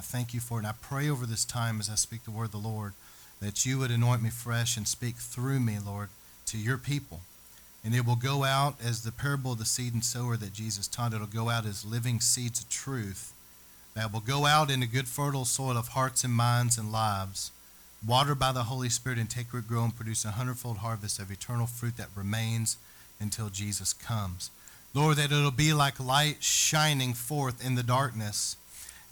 I thank you for it. And I pray over this time as I speak the word of the Lord that you would anoint me fresh and speak through me, Lord, to your people. And it will go out as the parable of the seed and sower that Jesus taught. It'll go out as living seeds of truth that will go out in into good fertile soil of hearts and minds and lives, watered by the Holy Spirit and take root, grow, and produce a hundredfold harvest of eternal fruit that remains until Jesus comes. Lord, that it'll be like light shining forth in the darkness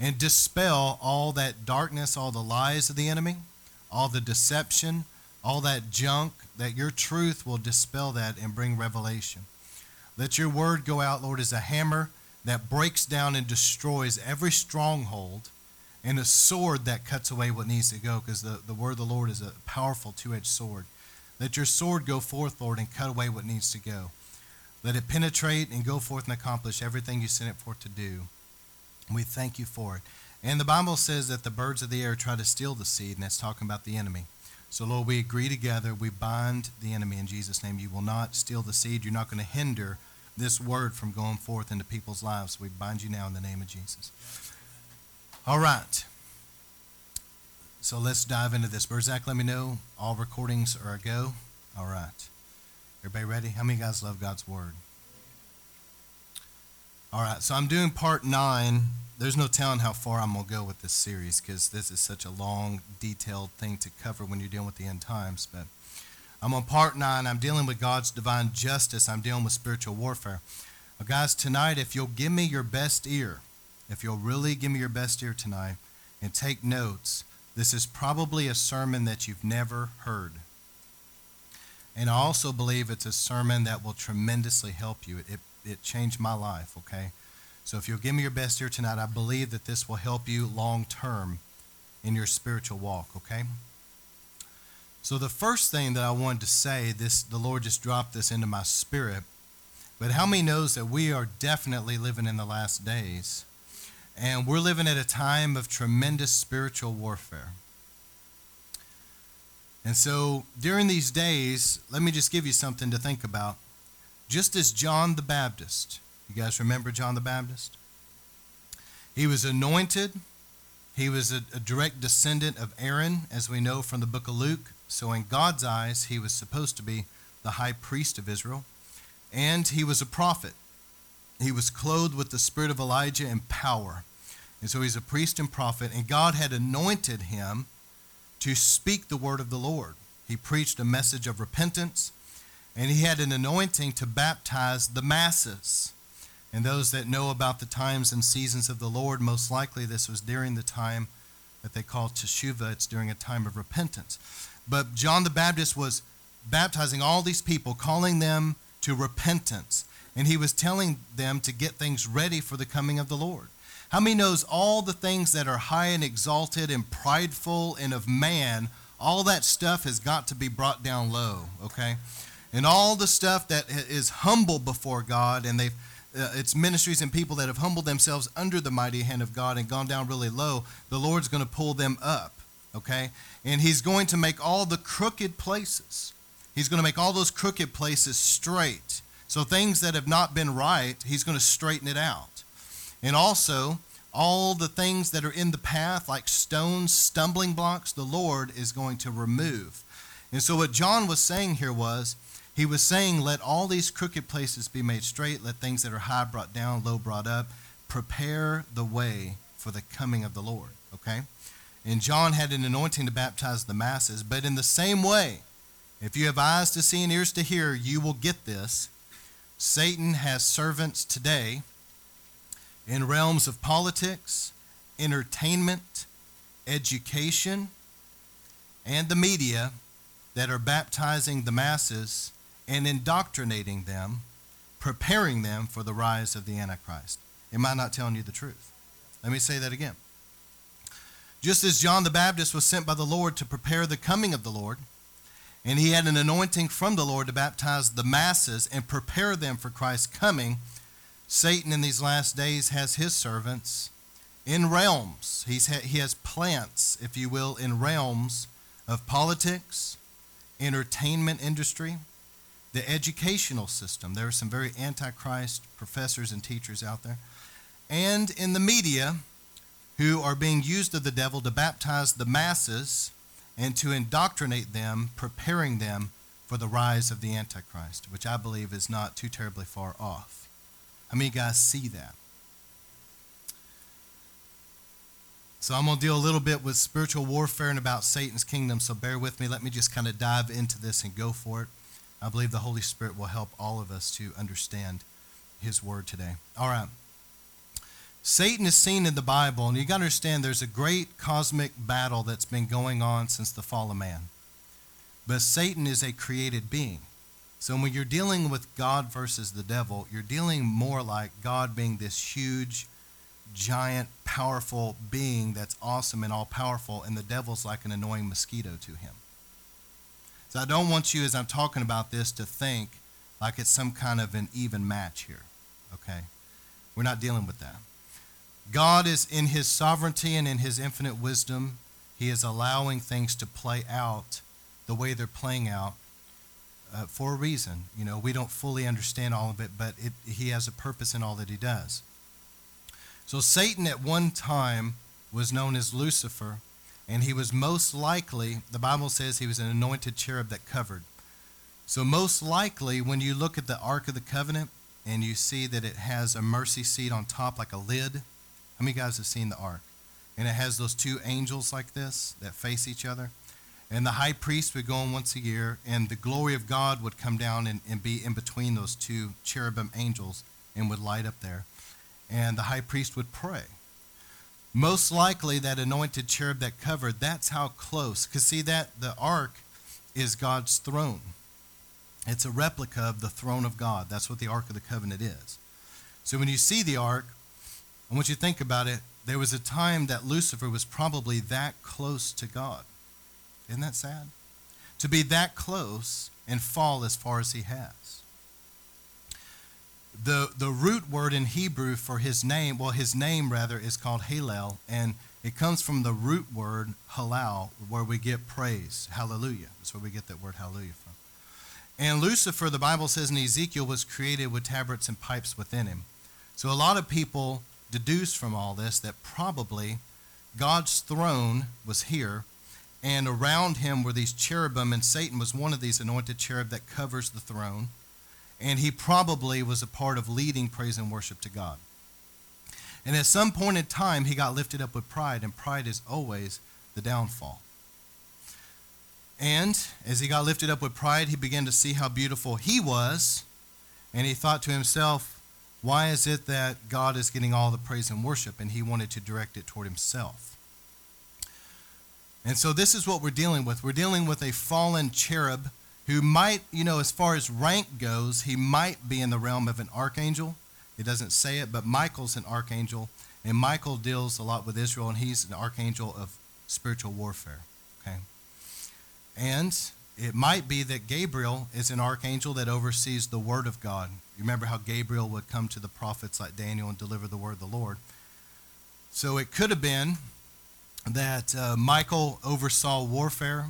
and dispel all that darkness, all the lies of the enemy, all the deception, all that junk, that your truth will dispel that and bring revelation. Let your word go out, Lord, as a hammer that breaks down and destroys every stronghold and a sword that cuts away what needs to go because the, the word of the Lord is a powerful two edged sword. Let your sword go forth, Lord, and cut away what needs to go. Let it penetrate and go forth and accomplish everything you sent it forth to do. We thank you for it. And the Bible says that the birds of the air try to steal the seed, and that's talking about the enemy. So, Lord, we agree together. We bind the enemy in Jesus' name. You will not steal the seed. You're not going to hinder this word from going forth into people's lives. We bind you now in the name of Jesus. All right. So let's dive into this. Berzak, let me know. All recordings are a go. All right. Everybody ready? How many guys love God's word? All right. So I'm doing part nine. There's no telling how far I'm going to go with this series because this is such a long, detailed thing to cover when you're dealing with the end times. But I'm on part nine. I'm dealing with God's divine justice. I'm dealing with spiritual warfare. Well, guys, tonight, if you'll give me your best ear, if you'll really give me your best ear tonight and take notes, this is probably a sermon that you've never heard. And I also believe it's a sermon that will tremendously help you. It, it, it changed my life, okay? So if you'll give me your best ear tonight, I believe that this will help you long term in your spiritual walk, okay? So the first thing that I wanted to say, this the Lord just dropped this into my spirit. But how many knows that we are definitely living in the last days? And we're living at a time of tremendous spiritual warfare. And so during these days, let me just give you something to think about. Just as John the Baptist, you guys remember John the Baptist? He was anointed. He was a, a direct descendant of Aaron, as we know from the book of Luke. So, in God's eyes, he was supposed to be the high priest of Israel, and he was a prophet. He was clothed with the spirit of Elijah and power. And so he's a priest and prophet, and God had anointed him to speak the word of the Lord. He preached a message of repentance, and he had an anointing to baptize the masses. And those that know about the times and seasons of the Lord, most likely this was during the time that they call Teshuvah. It's during a time of repentance. But John the Baptist was baptizing all these people, calling them to repentance. And he was telling them to get things ready for the coming of the Lord. How many knows all the things that are high and exalted and prideful and of man, all that stuff has got to be brought down low, okay? And all the stuff that is humble before God and they've uh, it's ministries and people that have humbled themselves under the mighty hand of God and gone down really low, the Lord's going to pull them up okay? And he's going to make all the crooked places, he's going to make all those crooked places straight. So things that have not been right, he's going to straighten it out. And also, all the things that are in the path, like stones, stumbling blocks, the Lord is going to remove. And so, what John was saying here was, he was saying, Let all these crooked places be made straight, let things that are high brought down, low brought up. Prepare the way for the coming of the Lord. Okay? And John had an anointing to baptize the masses. But in the same way, if you have eyes to see and ears to hear, you will get this. Satan has servants today in realms of politics, entertainment, education, and the media that are baptizing the masses and indoctrinating them, preparing them for the rise of the Antichrist. Am I not telling you the truth? Let me say that again. Just as John the Baptist was sent by the Lord to prepare the coming of the Lord, and he had an anointing from the Lord to baptize the masses and prepare them for Christ's coming, Satan in these last days has his servants in realms. He's ha- he has plants, if you will, in realms of politics, entertainment industry, the educational system. There are some very antichrist professors and teachers out there. And in the media, who are being used of the devil to baptize the masses and to indoctrinate them, preparing them for the rise of the Antichrist, which I believe is not too terribly far off. How many guys see that? So I'm going to deal a little bit with spiritual warfare and about Satan's kingdom, so bear with me. Let me just kind of dive into this and go for it. I believe the Holy Spirit will help all of us to understand his word today. All right. Satan is seen in the Bible, and you got to understand there's a great cosmic battle that's been going on since the fall of man. But Satan is a created being. So when you're dealing with God versus the devil, you're dealing more like God being this huge, giant, powerful being that's awesome and all powerful, and the devil's like an annoying mosquito to him. So I don't want you, as I'm talking about this, to think like it's some kind of an even match here. Okay? We're not dealing with that. God is in his sovereignty and in his infinite wisdom, he is allowing things to play out the way they're playing out uh, for a reason. You know, we don't fully understand all of it, but it, he has a purpose in all that he does. So Satan at one time was known as Lucifer, and he was most likely, the Bible says he was an anointed cherub that covered. So most likely, when you look at the Ark of the Covenant and you see that it has a mercy seat on top like a lid, how many guys have seen the ark? And it has those two angels like this that face each other. And the high priest would go in once a year, and the glory of God would come down and, and be in between those two cherubim angels and would light up there. And the high priest would pray. Most likely, that anointed cherub that covered, that's how close. Because, see, that the ark is God's throne. It's a replica of the throne of God. That's what the Ark of the Covenant is. So when you see the ark, I want you to think about it. There was a time that Lucifer was probably that close to God. Isn't that sad? To be that close and fall as far as he has. The, the root word in Hebrew for his name, well, his name rather, is called Halel, and it comes from the root word halal, where we get praise. Hallelujah. That's where we get that word hallelujah from. And Lucifer, the Bible says in Ezekiel, was created with tabrets and pipes within him. So a lot of people deduce from all this that probably God's throne was here, and around him were these cherubim, and Satan was one of these anointed cherub that covers the throne. And he probably was a part of leading praise and worship to God. And at some point in time, he got lifted up with pride, and pride is always the downfall. And as he got lifted up with pride, he began to see how beautiful he was, and he thought to himself, why is it that God is getting all the praise and worship and he wanted to direct it toward himself? And so this is what we're dealing with. We're dealing with a fallen cherub who might, you know, as far as rank goes, he might be in the realm of an archangel. It doesn't say it, but Michael's an archangel, and Michael deals a lot with Israel, and he's an archangel of spiritual warfare. Okay? And it might be that Gabriel is an archangel that oversees the word of God. You remember how Gabriel would come to the prophets like Daniel and deliver the word of the Lord. So it could have been that uh, Michael oversaw warfare,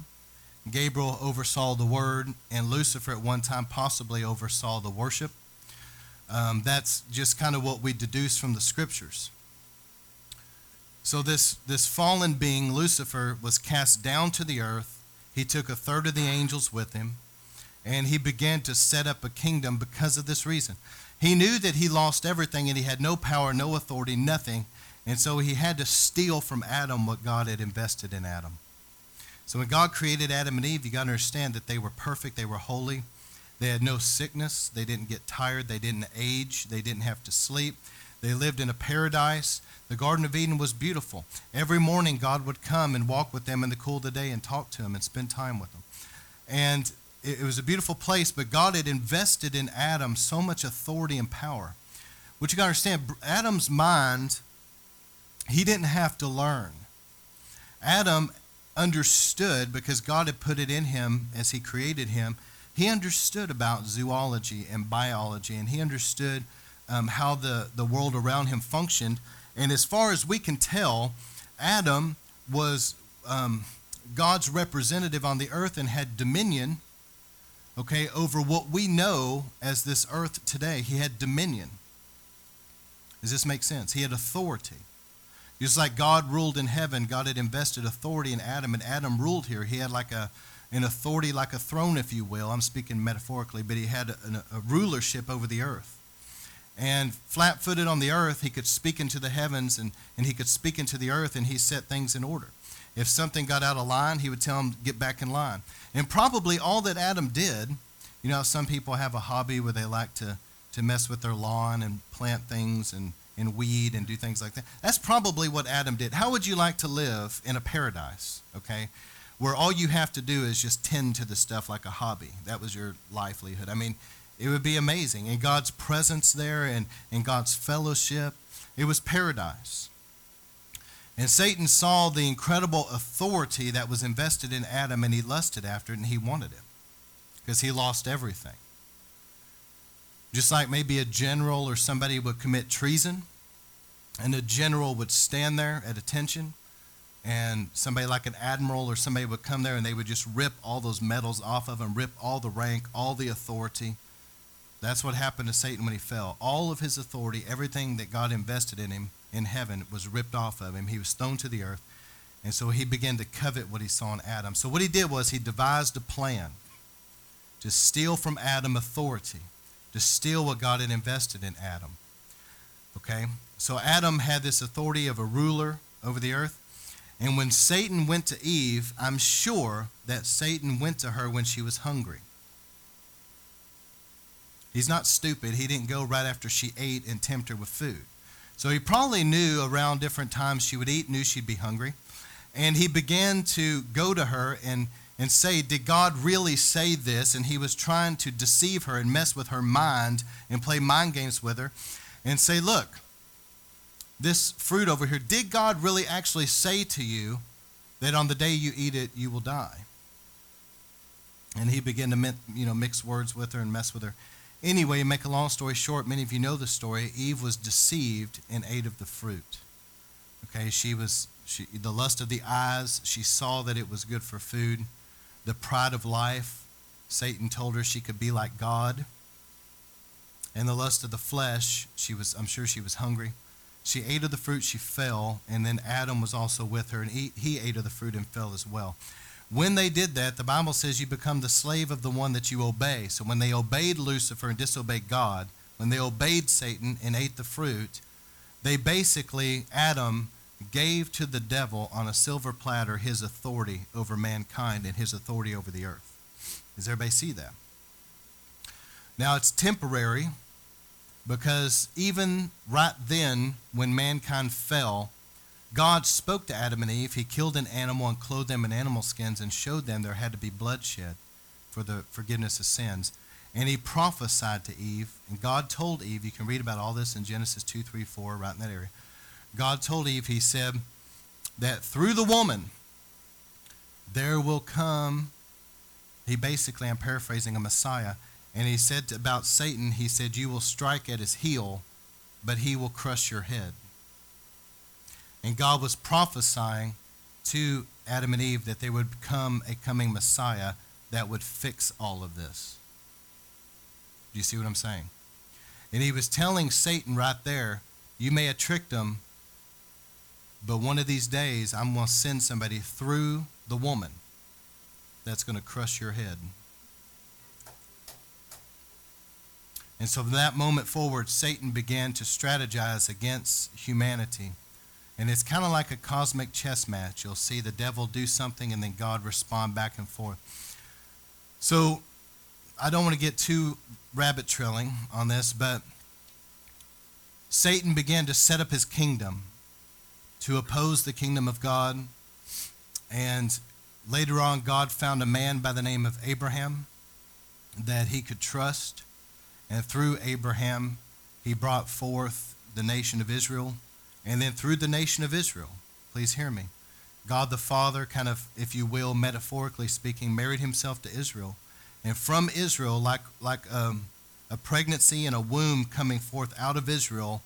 Gabriel oversaw the word, and Lucifer at one time possibly oversaw the worship. Um, that's just kind of what we deduce from the scriptures. So this, this fallen being, Lucifer, was cast down to the earth he took a third of the angels with him, and he began to set up a kingdom because of this reason. He knew that he lost everything and he had no power, no authority, nothing. And so he had to steal from Adam what God had invested in Adam. So when God created Adam and Eve, you got to understand that they were perfect, they were holy, they had no sickness, they didn't get tired, they didn't age, they didn't have to sleep. They lived in a paradise. The Garden of Eden was beautiful. Every morning, God would come and walk with them in the cool of the day and talk to them and spend time with them. And it, was a beautiful place, but God had invested in Adam so much authority and power. What you got to understand, Adam's mind, he didn't have to learn. Adam understood because God had put it in him as he created him. He understood about zoology and biology, and he understood um, how the, the world around him functioned. And as far as we can tell, Adam was um, God's representative on the earth and had dominion, okay, over what we know as this earth today. He had dominion. Does this make sense? He had authority. Just like God ruled in heaven, God had invested authority in Adam, and Adam ruled here. He had like a an authority like a throne, if you will. I'm speaking metaphorically, but he had a, a rulership over the earth. And flat footed on the earth, he could speak into the heavens and, and he could speak into the earth and he set things in order. If something got out of line, he would tell him, get back in line. And probably all that Adam did, you know, some people have a hobby where they like to, to mess with their lawn and plant things and, and weed and do things like that. That's probably what Adam did. How would you like to live in a paradise, okay? where all you have to do is just tend to the stuff like a hobby. That was your livelihood. I mean, it would be amazing. And God's presence there and, and God's fellowship, it was paradise. And Satan saw the incredible authority that was invested in Adam and he lusted after it and he wanted it because he lost everything. Just like maybe a general or somebody would commit treason and a general would stand there at attention and somebody like an admiral or somebody would come there and they would just rip all those medals off of him, rip all the rank, all the authority. That's what happened to Satan when he fell. All of his authority, everything that God invested in him in heaven was ripped off of him. He was thrown to the earth. And so he began to covet what he saw in Adam. So what he did was he devised a plan to steal from Adam authority, to steal what God had invested in Adam. Okay? So Adam had this authority of a ruler over the earth. And when Satan went to Eve, I'm sure that Satan went to her when she was hungry. He's not stupid. He didn't go right after she ate and tempt her with food. So he probably knew around different times she would eat, knew she'd be hungry. And he began to go to her and, and say, Did God really say this? And he was trying to deceive her and mess with her mind and play mind games with her and say, Look, this fruit over here, did God really actually say to you that on the day you eat it, you will die? And he began to you know, mix words with her and mess with her. Anyway, make a long story short, many of you know the story. Eve was deceived and ate of the fruit. Okay, she was she, the lust of the eyes. She saw that it was good for food. The pride of life. Satan told her she could be like God. And the lust of the flesh. She was. I'm sure she was hungry. She ate of the fruit, she fell, and then Adam was also with her, and he, he ate of the fruit and fell as well. When they did that, the Bible says you become the slave of the one that you obey. So when they obeyed Lucifer and disobeyed God, when they obeyed Satan and ate the fruit, they basically, Adam gave to the devil on a silver platter his authority over mankind and his authority over the earth. Does everybody see that? Now it's temporary because even right then, when mankind fell, God spoke to Adam and Eve. He killed an animal and clothed them in animal skins and showed them there had to be bloodshed for the forgiveness of sins. And he prophesied to Eve, and God told Eve, you can read about all this in Genesis 2, 3, 4, right in that area. God told Eve, he said, that through the woman there will come, he basically, I'm paraphrasing, a Messiah and he said about Satan, he said, You will strike at his heel, but he will crush your head. And God was prophesying to Adam and Eve that there would come a coming Messiah that would fix all of this. Do you see what I'm saying? And he was telling Satan right there, You may have tricked him, but one of these days I'm going to send somebody through the woman that's going to crush your head. And so from that moment forward, Satan began to strategize against humanity. And it's kind of like a cosmic chess match. You'll see the devil do something and then God respond back and forth. So I don't want to get too rabbit trailing on this, but Satan began to set up his kingdom to oppose the kingdom of God. And later on, God found a man by the name of Abraham that he could trust and through Abraham, he brought forth the nation of Israel. And then through the nation of Israel, please hear me, God the Father, kind of, if you will, metaphorically speaking, married himself to Israel. And from Israel, like, like um, a pregnancy and a womb coming forth out of Israel,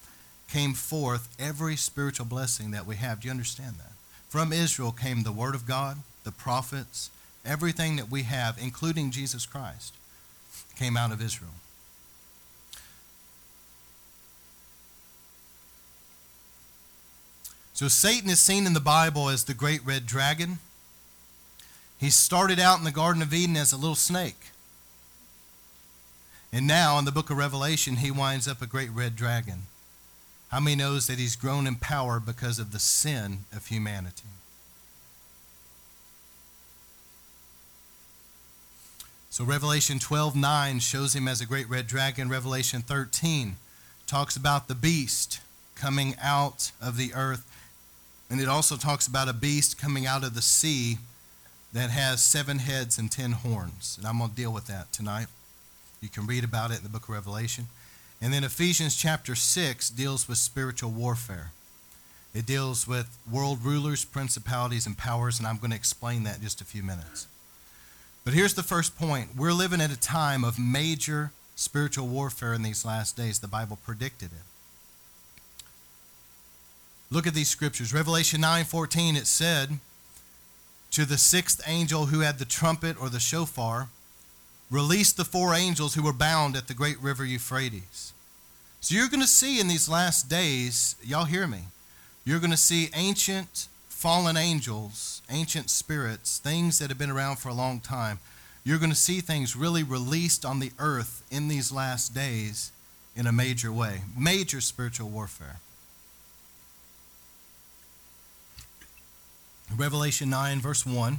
came forth every spiritual blessing that we have. Do you understand that? From Israel came the Word of God, the prophets, everything that we have, including Jesus Christ, came out of Israel. So Satan is seen in the Bible as the great red dragon. He started out in the Garden of Eden as a little snake. And now in the book of Revelation, he winds up a great red dragon. How many knows that he's grown in power because of the sin of humanity? So Revelation 12:9 shows him as a great red dragon. Revelation 13 talks about the beast coming out of the earth. And it also talks about a beast coming out of the sea that has seven heads and ten horns. And I'm going to deal with that tonight. You can read about it in the book of Revelation. And then Ephesians chapter 6 deals with spiritual warfare. It deals with world rulers, principalities, and powers, and I'm going to explain that in just a few minutes. But here's the first point we're living at a time of major spiritual warfare in these last days. The Bible predicted it. Look at these scriptures. Revelation 9:14 it said, "To the sixth angel who had the trumpet or the shofar, release the four angels who were bound at the great river Euphrates." So you're going to see in these last days, y'all hear me? You're going to see ancient fallen angels, ancient spirits, things that have been around for a long time. You're going to see things really released on the earth in these last days in a major way. Major spiritual warfare. Revelation 9, verse 1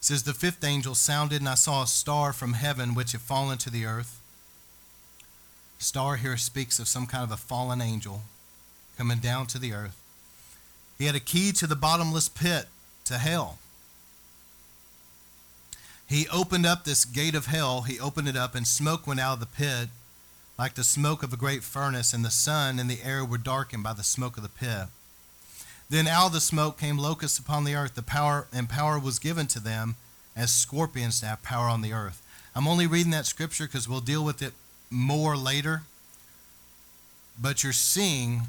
says, The fifth angel sounded, and I saw a star from heaven which had fallen to the earth. Star here speaks of some kind of a fallen angel coming down to the earth. He had a key to the bottomless pit, to hell. He opened up this gate of hell. He opened it up, and smoke went out of the pit like the smoke of a great furnace, and the sun and the air were darkened by the smoke of the pit. Then out of the smoke came locusts upon the earth. The power and power was given to them as scorpions to have power on the earth. I'm only reading that scripture because we'll deal with it more later. But you're seeing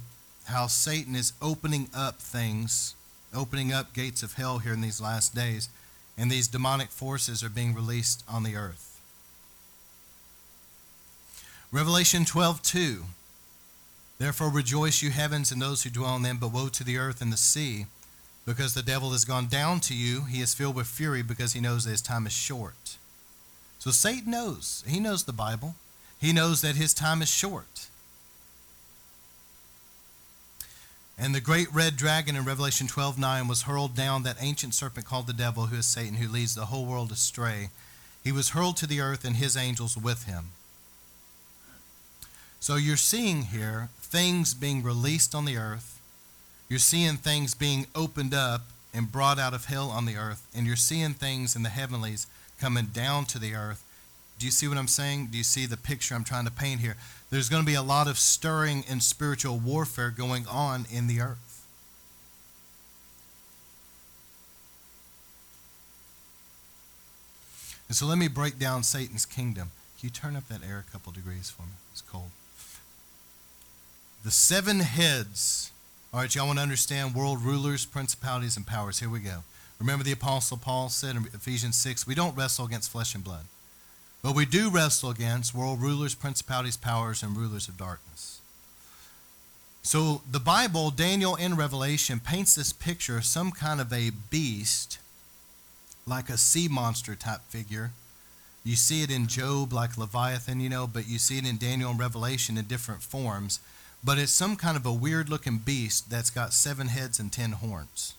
how Satan is opening up things, opening up gates of hell here in these last days, and these demonic forces are being released on the earth. Revelation 12:2 Therefore rejoice you heavens and those who dwell in them, but woe to the earth and the sea, because the devil has gone down to you. He is filled with fury because he knows that his time is short. So Satan knows. He knows the Bible. He knows that his time is short. And the great red dragon in Revelation 12 9 was hurled down, that ancient serpent called the devil, who is Satan, who leads the whole world astray. He was hurled to the earth, and his angels with him. So you're seeing here things being released on the earth. You're seeing things being opened up and brought out of hell on the earth. And you're seeing things in the heavenlies coming down to the earth. Do you see what I'm saying? Do you see the picture I'm trying to paint here? There's going to be a lot of stirring and spiritual warfare going on in the earth. And so let me break down Satan's kingdom. Can you turn up that air a couple degrees for me? It's cold. The seven heads. All right, y'all want to understand world rulers, principalities, and powers. Here we go. Remember the Apostle Paul said in Ephesians 6 we don't wrestle against flesh and blood. But we do wrestle against world rulers, principalities, powers, and rulers of darkness. So the Bible, Daniel in Revelation, paints this picture of some kind of a beast, like a sea monster type figure. You see it in Job, like Leviathan, you know, but you see it in Daniel and Revelation in different forms. But it's some kind of a weird looking beast that's got seven heads and ten horns.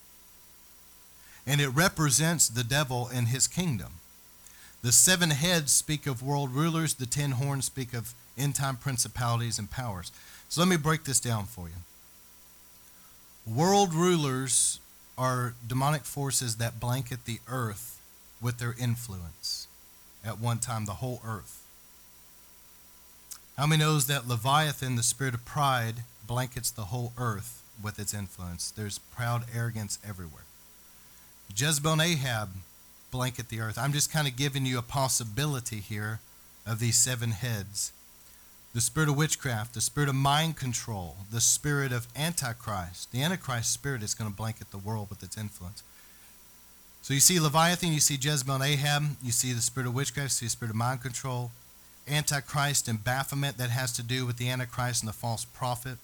And it represents the devil and his kingdom. The seven heads speak of world rulers, the ten horns speak of end time principalities and powers. So let me break this down for you. World rulers are demonic forces that blanket the earth with their influence. At one time, the whole earth. How many knows that Leviathan, the spirit of pride, blankets the whole earth with its influence? There's proud arrogance everywhere. Jezebel and Ahab blanket the earth. I'm just kind of giving you a possibility here of these seven heads the spirit of witchcraft, the spirit of mind control, the spirit of Antichrist. The Antichrist spirit is going to blanket the world with its influence. So you see Leviathan, you see Jezebel and Ahab, you see the spirit of witchcraft, you see the spirit of mind control, Antichrist and Baphomet, that has to do with the Antichrist and the false prophet.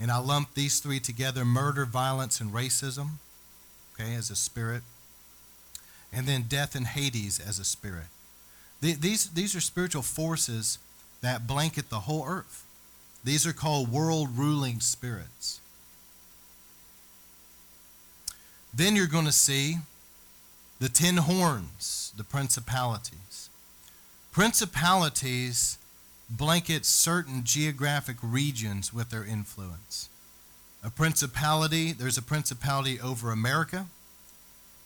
And I lump these three together murder, violence, and racism, okay, as a spirit. And then death and Hades as a spirit. These, these are spiritual forces that blanket the whole earth. These are called world ruling spirits. Then you're going to see the ten horns, the principalities. Principalities blanket certain geographic regions with their influence. A principality, there's a principality over America.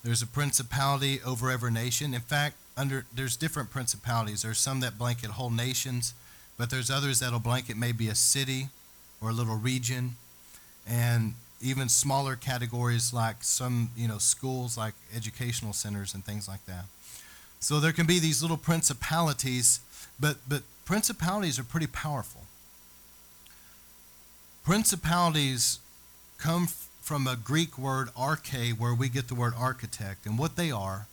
There's a principality over every nation. In fact, under there's different principalities. There's some that blanket whole nations, but there's others that'll blanket maybe a city or a little region. And even smaller categories like some, you know, schools like educational centers and things like that. So there can be these little principalities, but but principalities are pretty powerful. Principalities come from a Greek word arche, where we get the word architect, and what they are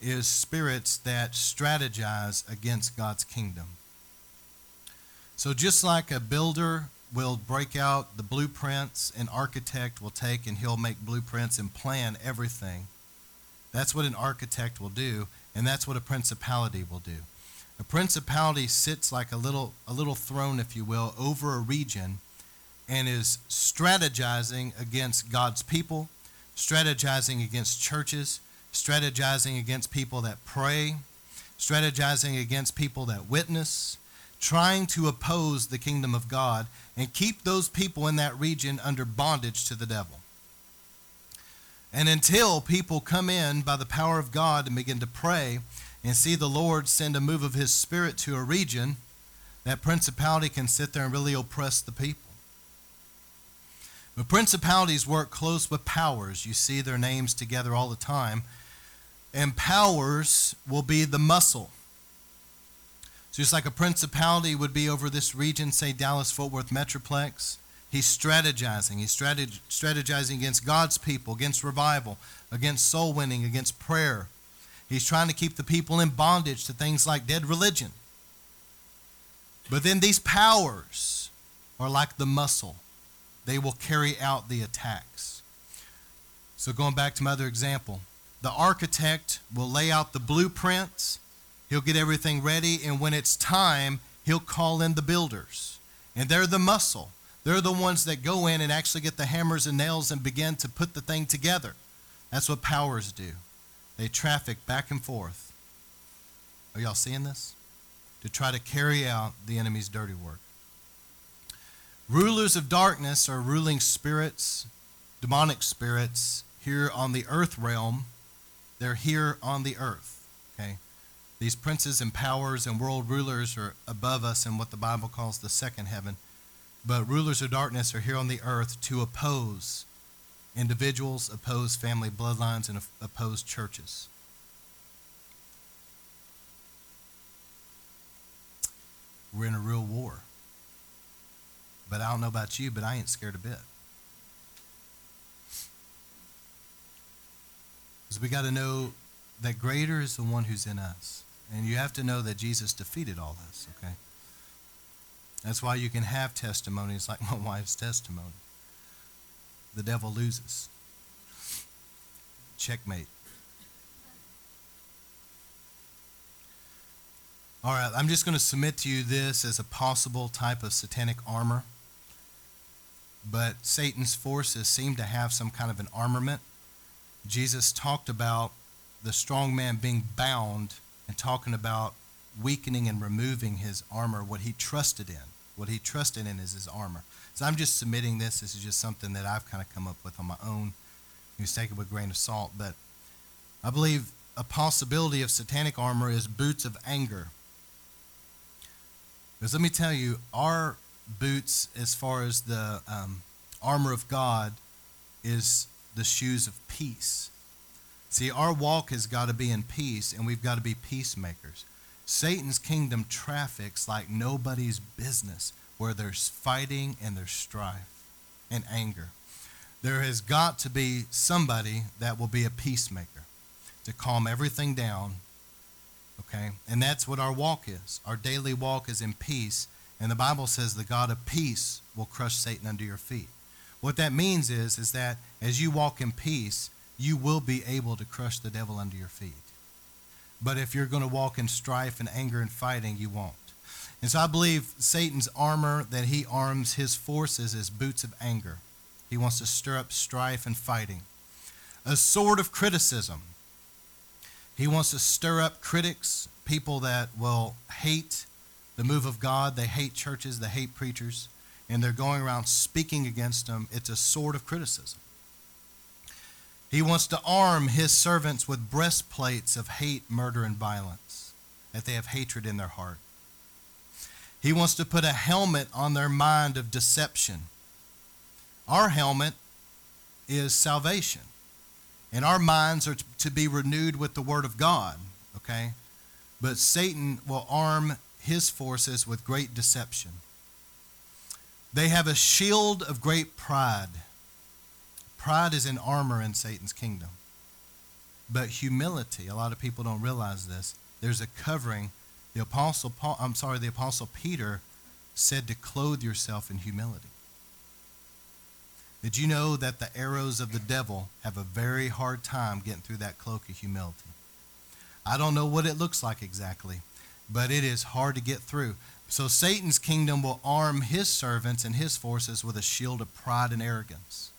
is spirits that strategize against God's kingdom. So just like a builder will break out the blueprints, an architect will take and he'll make blueprints and plan everything. That's what an architect will do, and that's what a principality will do. A principality sits like a little a little throne, if you will, over a region and is strategizing against God's people, strategizing against churches, strategizing against people that pray, strategizing against people that witness, trying to oppose the kingdom of God and keep those people in that region under bondage to the devil. And until people come in by the power of God and begin to pray and see the Lord send a move of his spirit to a region, that principality can sit there and really oppress the people. But principalities work close with powers. You see their names together all the time. And powers will be the muscle so just like a principality would be over this region, say Dallas Fort Worth Metroplex, he's strategizing. He's strategizing against God's people, against revival, against soul winning, against prayer. He's trying to keep the people in bondage to things like dead religion. But then these powers are like the muscle, they will carry out the attacks. So, going back to my other example, the architect will lay out the blueprints He'll get everything ready, and when it's time, he'll call in the builders. And they're the muscle. They're the ones that go in and actually get the hammers and nails and begin to put the thing together. That's what powers do. They traffic back and forth. Are y'all seeing this? To try to carry out the enemy's dirty work. Rulers of darkness are ruling spirits, demonic spirits here on the earth realm. They're here on the earth. Okay? These princes and powers and world rulers are above us in what the Bible calls the second heaven. But rulers of darkness are here on the earth to oppose individuals, oppose family bloodlines, and oppose churches. We're in a real war. But I don't know about you, but I ain't scared a bit. Because we got to know that greater is the one who's in us. And you have to know that Jesus defeated all this, okay? That's why you can have testimonies like my wife's testimony. The devil loses. Checkmate. All right, I'm just going to submit to you this as a possible type of satanic armor. But Satan's forces seem to have some kind of an armament. Jesus talked about the strong man being bound and talking about weakening and removing his armor, what he trusted in. What he trusted in is his armor. So I'm just submitting this. This is just something that I've kind of come up with on my own. You take it with a grain of salt. But I believe a possibility of satanic armor is boots of anger. Because let me tell you, our boots, as far as the um, armor of God, is the shoes of peace. See, our walk has got to be in peace, and we've got to be peacemakers. Satan's kingdom traffics like nobody's business, where there's fighting and there's strife and anger. There has got to be somebody that will be a peacemaker to calm everything down. Okay? And that's what our walk is. Our daily walk is in peace, And the Bible says the God of peace will crush Satan under your feet. What that means is, is that as you walk in peace, you will be able to crush the devil under your feet. But if you're going to walk in strife and anger and fighting, you won't. And so I believe Satan's armor that he arms his forces is boots of anger. He wants to stir up strife and fighting. A sword of criticism. He wants to stir up critics, people that will hate the move of God. They hate churches, they hate preachers, and they're going around speaking against them. It's a sword of criticism. He wants to arm his servants with breastplates of hate, murder, and violence, that they have hatred in their heart. He wants to put a helmet on their mind of deception. Our helmet is salvation. And our minds are to be renewed with the Word of God, okay? But Satan will arm his forces with great deception. They have a shield of great pride. Pride is an armor in Satan's kingdom. But humility, a lot of people don't realize this. There's a covering. The apostle Paul, I'm sorry, the apostle Peter said to clothe yourself in humility. Did you know that the arrows of the devil have a very hard time getting through that cloak of humility? I don't know what it looks like exactly, but it is hard to get through. So Satan's kingdom will arm his servants and his forces with a shield of pride and arrogance.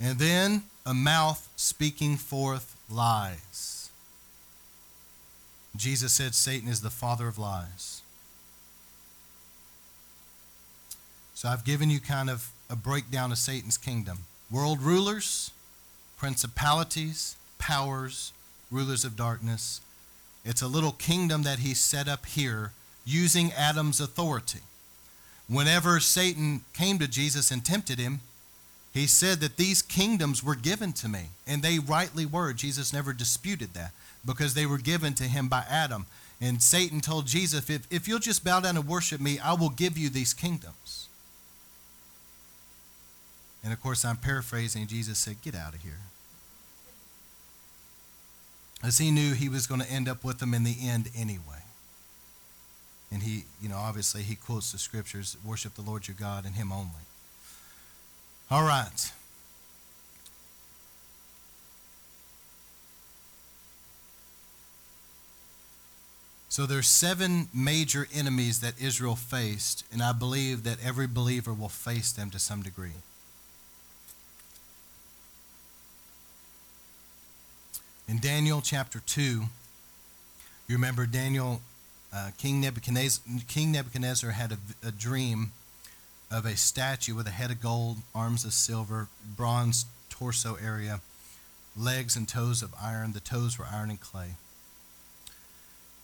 And then a mouth speaking forth lies. Jesus said Satan is the father of lies. So I've given you kind of a breakdown of Satan's kingdom world rulers, principalities, powers, rulers of darkness. It's a little kingdom that he set up here using Adam's authority. Whenever Satan came to Jesus and tempted him, he said that these kingdoms were given to me, and they rightly were. Jesus never disputed that because they were given to him by Adam. And Satan told Jesus, if, if you'll just bow down and worship me, I will give you these kingdoms. And of course, I'm paraphrasing. Jesus said, Get out of here. As he knew he was going to end up with them in the end anyway. And he, you know, obviously he quotes the scriptures worship the Lord your God and him only. All right. So there's seven major enemies that Israel faced, and I believe that every believer will face them to some degree. In Daniel chapter 2, you remember Daniel, uh, King, Nebuchadnezzar, King Nebuchadnezzar had a, a dream of a statue with a head of gold, arms of silver, bronze torso area, legs and toes of iron. The toes were iron and clay.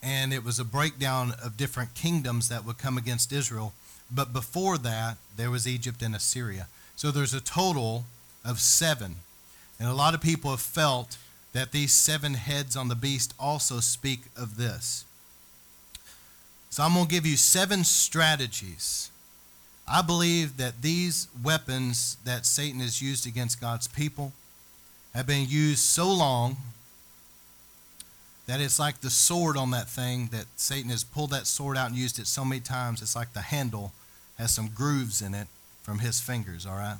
And it was a breakdown of different kingdoms that would come against Israel. But before that, there was Egypt and Assyria. So there's a total of seven. And a lot of people have felt that these seven heads on the beast also speak of this. So I'm going to give you seven strategies I believe that these weapons that Satan has used against God's people have been used so long that it's like the sword on that thing that Satan has pulled that sword out and used it so many times. It's like the handle has some grooves in it from his fingers, all right?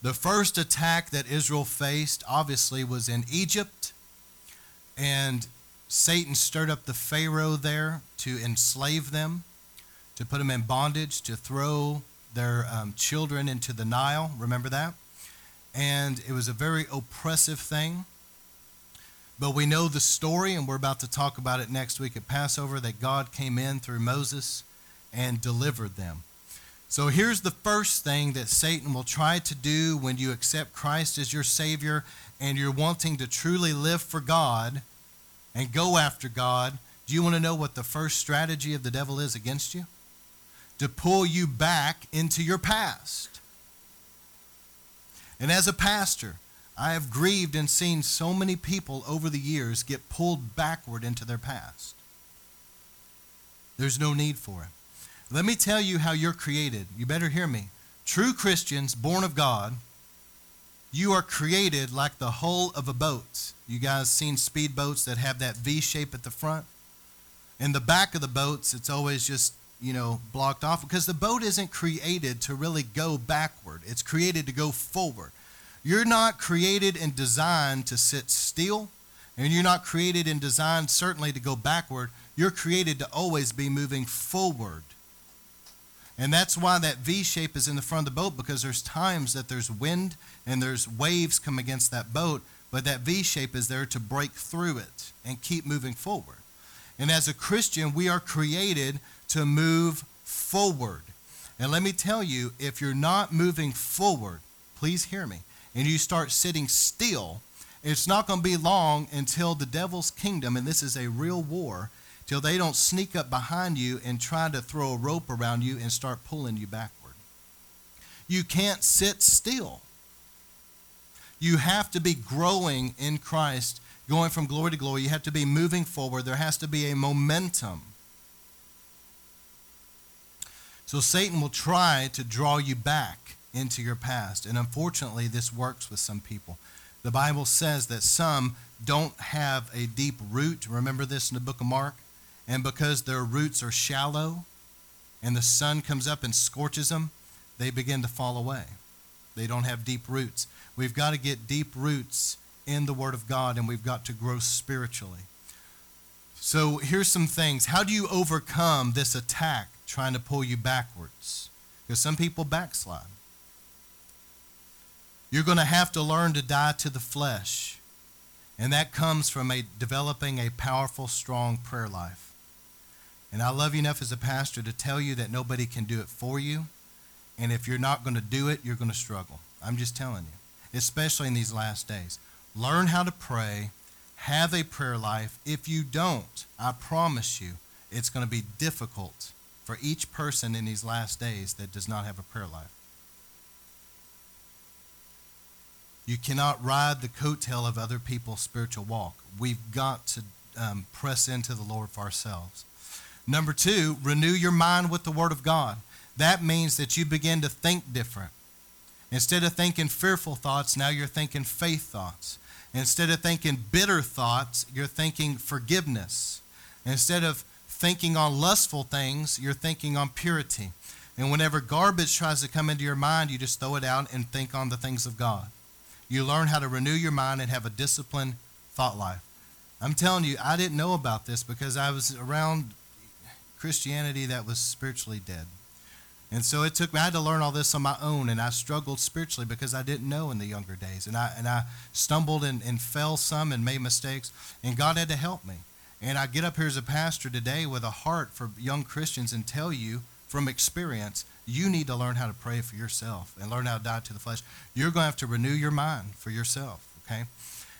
The first attack that Israel faced, obviously, was in Egypt. And Satan stirred up the Pharaoh there to enslave them, to put them in bondage, to throw their um, children into the Nile. Remember that? And it was a very oppressive thing. But we know the story, and we're about to talk about it next week at Passover that God came in through Moses and delivered them. So here's the first thing that Satan will try to do when you accept Christ as your Savior and you're wanting to truly live for God and go after God. Do you want to know what the first strategy of the devil is against you? To pull you back into your past. And as a pastor, I have grieved and seen so many people over the years get pulled backward into their past. There's no need for it. Let me tell you how you're created. You better hear me. True Christians, born of God, you are created like the hull of a boat. You guys seen speedboats that have that V shape at the front? In the back of the boats, it's always just you know, blocked off because the boat isn't created to really go backward. It's created to go forward. You're not created and designed to sit still, and you're not created and designed certainly to go backward. You're created to always be moving forward. And that's why that V shape is in the front of the boat because there's times that there's wind and there's waves come against that boat, but that V shape is there to break through it and keep moving forward. And as a Christian, we are created to move forward. And let me tell you, if you're not moving forward, please hear me, and you start sitting still, it's not going to be long until the devil's kingdom, and this is a real war, till they don't sneak up behind you and try to throw a rope around you and start pulling you backward. You can't sit still. You have to be growing in Christ, going from glory to glory. You have to be moving forward. There has to be a momentum. So Satan will try to draw you back into your past. And unfortunately, this works with some people. The Bible says that some don't have a deep root. Remember this in the book of Mark? And because their roots are shallow and the sun comes up and scorches them, they begin to fall away. They don't have deep roots. We've got to get deep roots in the Word of God and we've got to grow spiritually. So here's some things. How do you overcome this attack trying to pull you backwards? Because some people backslide. You're going to have to learn to die to the flesh. And that comes from a developing a powerful, strong prayer life. And I love you enough as a pastor to tell you that nobody can do it for you. And if you're not going to do it, you're going to struggle. I'm just telling you, especially in these last days. Learn how to pray, have a prayer life. If you don't, I promise you, it's going to be difficult for each person in these last days that does not have a prayer life. You cannot ride the coattail of other people's spiritual walk. We've got to um, press into the Lord for ourselves. Number two, renew your mind with the Word of God. That means that you begin to think different. Instead of thinking fearful thoughts, now you're thinking faith thoughts. Instead of thinking bitter thoughts, you're thinking forgiveness. Instead of thinking on lustful things, you're thinking on purity. And whenever garbage tries to come into your mind, you just throw it out and think on the things of God. You learn how to renew your mind and have a disciplined thought life. I'm telling you, I didn't know about this because I was around Christianity that was spiritually dead. And so it took me, I had to learn all this on my own, and I struggled spiritually because I didn't know in the younger days. And I, and I stumbled and, and fell some and made mistakes, and God had to help me. And I get up here as a pastor today with a heart for young Christians and tell you from experience, you need to learn how to pray for yourself and learn how to die to the flesh. You're going to have to renew your mind for yourself, okay?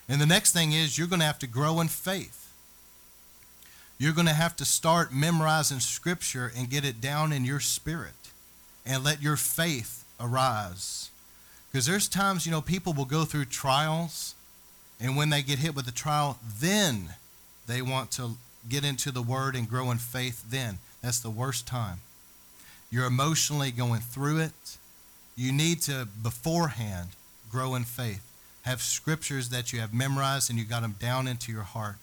And the next thing is you're going to have to grow in faith you're going to have to start memorizing Scripture and get it down in your spirit and let your faith arise. Because there's times, you know, people will go through trials, and when they get hit with the trial, then they want to get into the Word and grow in faith then. That's the worst time. You're emotionally going through it. You need to, beforehand, grow in faith. Have scriptures that you have memorized and you got them down into your heart.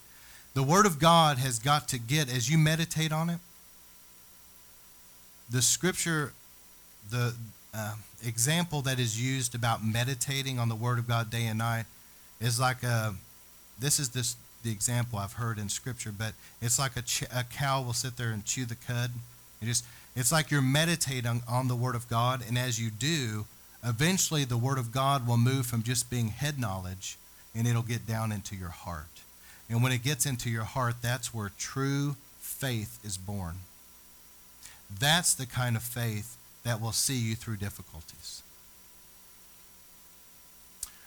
The Word of God has got to get, as you meditate on it, the scripture, the uh, example that is used about meditating on the Word of God day and night is like a, this is this, the example I've heard in Scripture, but it's like a, ch- a cow will sit there and chew the cud. It just, it's like you're meditating on the Word of God, and as you do, eventually the Word of God will move from just being head knowledge and it'll get down into your heart. And when it gets into your heart, that's where true faith is born. That's the kind of faith that will see you through difficulties.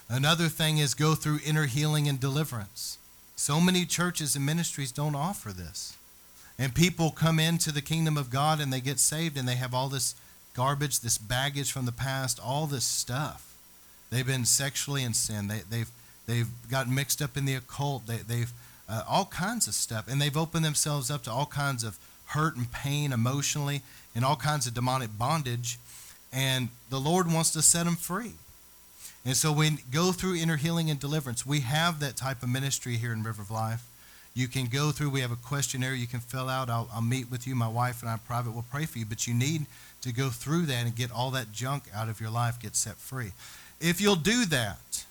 Another thing is go through inner healing and deliverance. So many churches and ministries don't offer this. And people come into the kingdom of God and they get saved and they have all this garbage, this baggage from the past, all this stuff. They've been sexually in sin. They, they've They've gotten mixed up in the occult. They, they've uh, all kinds of stuff. And they've opened themselves up to all kinds of hurt and pain emotionally and all kinds of demonic bondage. And the Lord wants to set them free. And so we go through inner healing and deliverance. We have that type of ministry here in River of Life. You can go through, we have a questionnaire you can fill out. I'll, I'll meet with you. My wife and I private will pray for you. But you need to go through that and get all that junk out of your life, get set free. If you'll do that,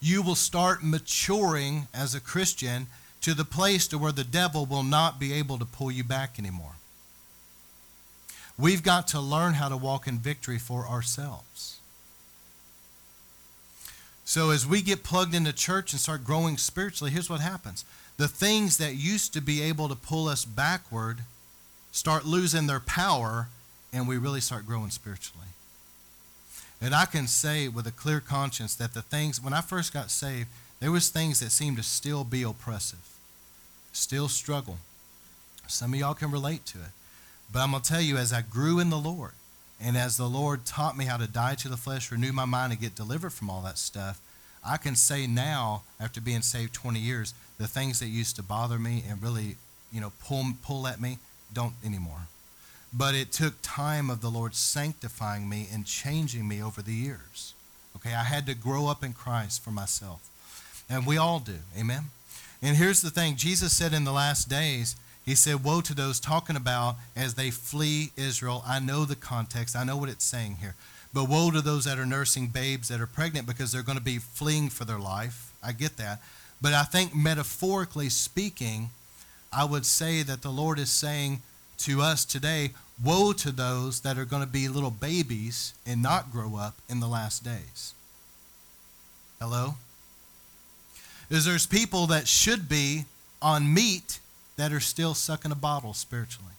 you will start maturing as a Christian to the place to where the devil will not be able to pull you back anymore. We've got to learn how to walk in victory for ourselves. So as we get plugged into church and start growing spiritually, here's what happens. The things that used to be able to pull us backward start losing their power and we really start growing spiritually. And I can say with a clear conscience that the things when I first got saved, there was things that seemed to still be oppressive, still struggle. Some of y'all can relate to it. But I'm going to tell you, as I grew in the Lord, and as the Lord taught me how to die to the flesh, renew my mind, and get delivered from all that stuff, I can say now, after being saved 20 years, the things that used to bother me and really, you know, pull, pull at me don't anymore. But it took time of the Lord sanctifying me and changing me over the years. Okay, I had to grow up in Christ for myself. And we all do. Amen. And here's the thing Jesus said in the last days, He said, Woe to those talking about as they flee Israel. I know the context, I know what it's saying here. But woe to those that are nursing babes that are pregnant because they're going to be fleeing for their life. I get that. But I think metaphorically speaking, I would say that the Lord is saying to us today, woe to those that are going to be little babies and not grow up in the last days. Hello? Is there's people that should be on meat that are still sucking a bottle spiritually.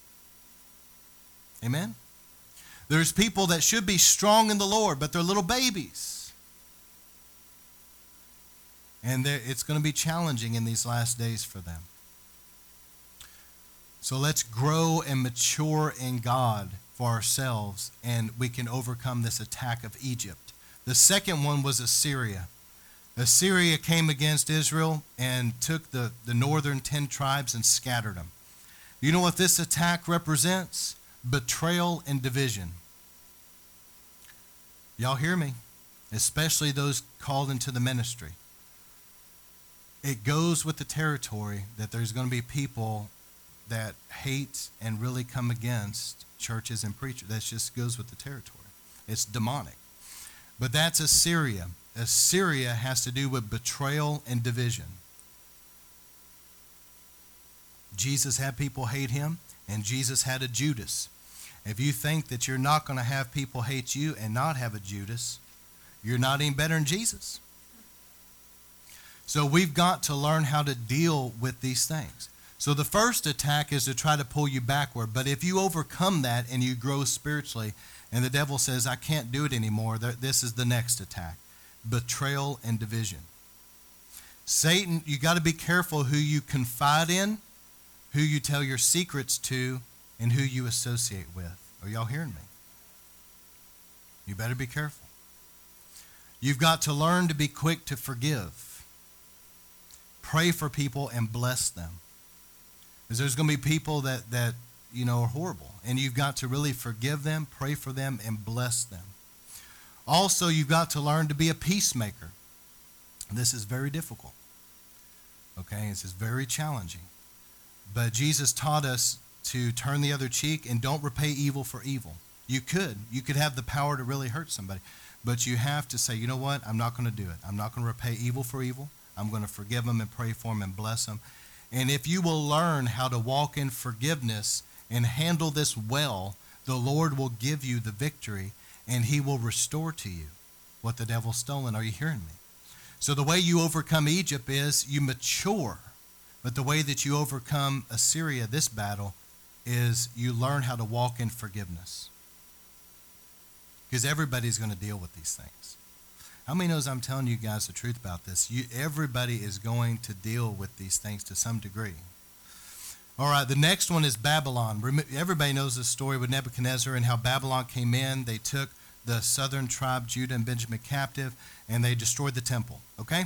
Amen? There's people that should be strong in the Lord, but they're little babies. And it's going to be challenging in these last days for them. So let's grow and mature in God for ourselves, and we can overcome this attack of Egypt. The second one was Assyria. Assyria came against Israel and took the, the northern ten tribes and scattered them. You know what this attack represents? Betrayal and division. Y'all hear me? Especially those called into the ministry. It goes with the territory that there's going to be people that hate and really come against churches and preachers. That just goes with the territory. It's demonic. But that's Assyria. Assyria has to do with betrayal and division. Jesus had people hate him, and Jesus had a Judas. If you think that you're not going to have people hate you and not have a Judas, you're not any better than Jesus. So we've got to learn how to deal with these things. So the first attack is to try to pull you backward. But if you overcome that and you grow spiritually, and the devil says, I can't do it anymore, this is the next attack betrayal and division. Satan, you got to be careful who you confide in, who you tell your secrets to, and who you associate with. Are y'all hearing me? You better be careful. You've got to learn to be quick to forgive. Pray for people and bless them. Because there's going to be people that, that you know are horrible. And you've got to really forgive them, pray for them, and bless them. Also, you've got to learn to be a peacemaker. This is very difficult. Okay, this is very challenging. But Jesus taught us to turn the other cheek and don't repay evil for evil. You could. You could have the power to really hurt somebody. But you have to say, you know what? I'm not going to do it. I'm not going to repay evil for evil. I'm going to forgive them and pray for them and bless them. And if you will learn how to walk in forgiveness and handle this well, the Lord will give you the victory and he will restore to you what the devil's stolen. Are you hearing me? So the way you overcome Egypt is you mature. But the way that you overcome Assyria, this battle, is you learn how to walk in forgiveness. Because everybody's going to deal with these things. How many knows I'm telling you guys the truth about this? You, everybody is going to deal with these things to some degree. All right, the next one is Babylon. Everybody knows the story with Nebuchadnezzar and how Babylon came in. They took the southern tribe, Judah and Benjamin, captive, and they destroyed the temple. Okay?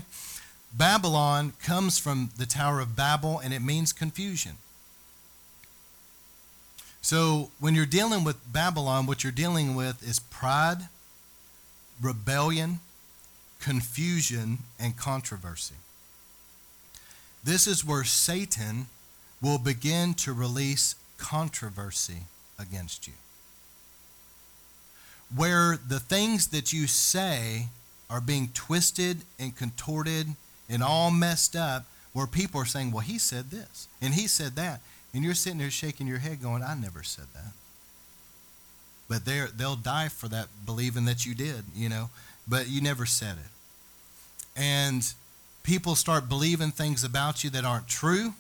Babylon comes from the Tower of Babel, and it means confusion. So when you're dealing with Babylon, what you're dealing with is pride, rebellion, confusion, and controversy. This is where Satan will begin to release controversy against you. Where the things that you say are being twisted and contorted and all messed up, where people are saying, Well, he said this and he said that. And you're sitting there shaking your head going, I never said that. But they'll die for that, believing that you did, you know, but you never said it. And people start believing things about you that aren't true.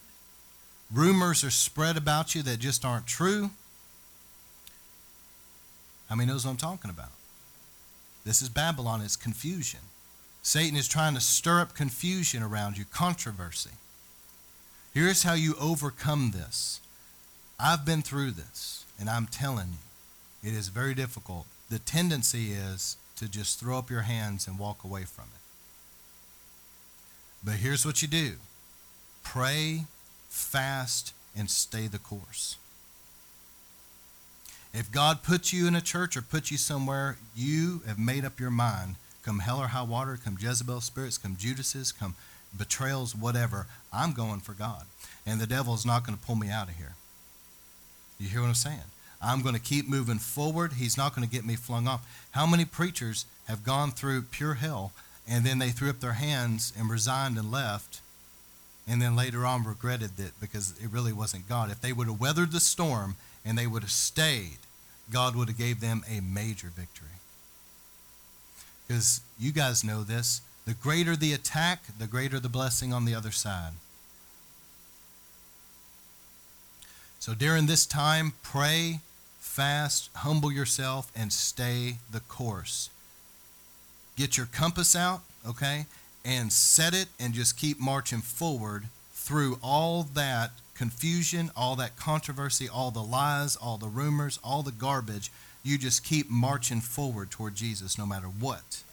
Rumors are spread about you that just aren't true. How many knows what I'm talking about? This is Babylon, it's confusion. Satan is trying to stir up confusion around you, controversy. Here's how you overcome this. I've been through this, and I'm telling you, it is very difficult. The tendency is to just throw up your hands and walk away from it. But here's what you do pray, fast, and stay the course. If God puts you in a church or puts you somewhere, you have made up your mind. Come hell or high water, come Jezebel spirits, come Judases, come betrayals, whatever. I'm going for God. And the devil is not going to pull me out of here. You hear what I'm saying? I'm going to keep moving forward. He's not going to get me flung off. How many preachers have gone through pure hell and then they threw up their hands and resigned and left and then later on regretted it because it really wasn't God. If they would have weathered the storm and they would have stayed, God would have gave them a major victory. Because you guys know this, the greater the attack, the greater the blessing on the other side. So during this time, pray, fast, humble yourself, and stay the course. Get your compass out, okay, and set it and just keep marching forward through all that confusion, all that controversy, all the lies, all the rumors, all the garbage. You just keep marching forward toward Jesus no matter what.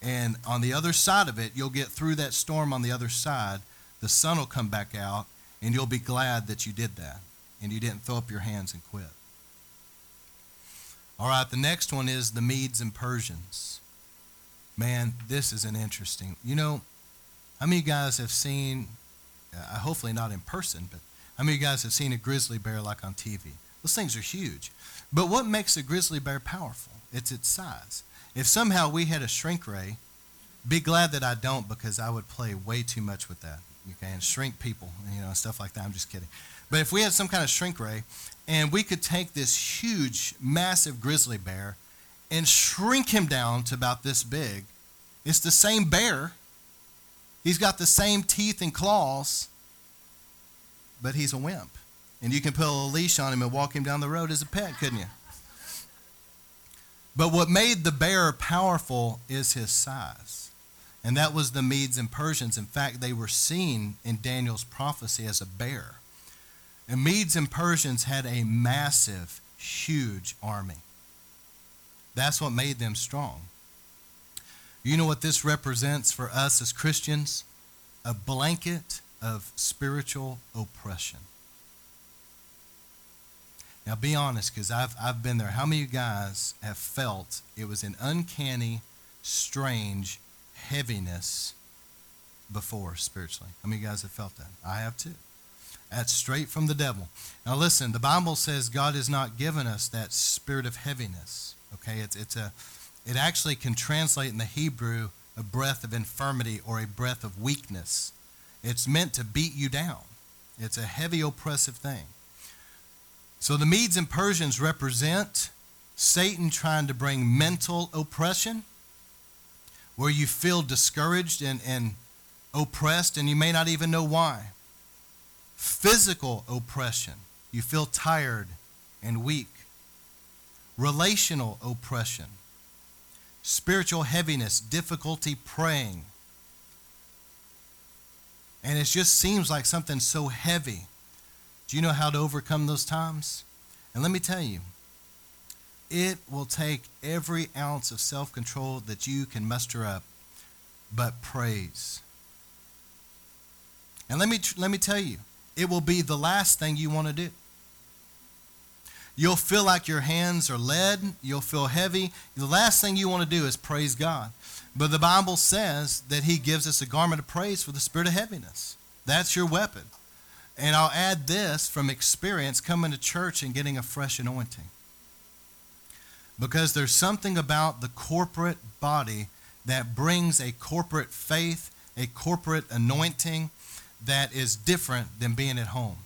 And on the other side of it, you'll get through that storm on the other side. The sun will come back out, and you'll be glad that you did that and you didn't throw up your hands and quit. All right, the next one is the Medes and Persians. Man, this is an interesting. You know, how many of you guys have seen, uh, hopefully not in person, but how many of you guys have seen a grizzly bear like on TV? Those things are huge. But what makes a grizzly bear powerful? It's its size. If somehow we had a shrink ray, be glad that I don't because I would play way too much with that. Okay, and shrink people, you know, stuff like that. I'm just kidding. But if we had some kind of shrink ray and we could take this huge, massive grizzly bear and shrink him down to about this big, it's the same bear. He's got the same teeth and claws, but he's a wimp. And you can put a leash on him and walk him down the road as a pet, couldn't you? But what made the bear powerful is his size. And that was the Medes and Persians. In fact, they were seen in Daniel's prophecy as a bear. And Medes and Persians had a massive, huge army. That's what made them strong. You know what this represents for us as Christians? A blanket of spiritual oppression. Now, be honest, because I've, I've been there. How many of you guys have felt it was an uncanny, strange heaviness before spiritually? How many of you guys have felt that? I have too. That's straight from the devil. Now listen, the Bible says God has not given us that spirit of heaviness. Okay, it's it's a it actually can translate in the Hebrew a breath of infirmity or a breath of weakness. It's meant to beat you down. It's a heavy oppressive thing. So the Medes and Persians represent Satan trying to bring mental oppression where you feel discouraged and, and oppressed and you may not even know why physical oppression. You feel tired and weak. Relational oppression. Spiritual heaviness, difficulty praying. And it just seems like something so heavy. Do you know how to overcome those times? And let me tell you, it will take every ounce of self control that you can muster up, but praise. And let me, let me tell you, it will be the last thing you want to do. You'll feel like your hands are lead. You'll feel heavy. The last thing you want to do is praise God. But the Bible says that He gives us a garment of praise for the spirit of heaviness. That's your weapon. And I'll add this from experience coming to church and getting a fresh anointing. Because there's something about the corporate body that brings a corporate faith, a corporate anointing that is different than being at home.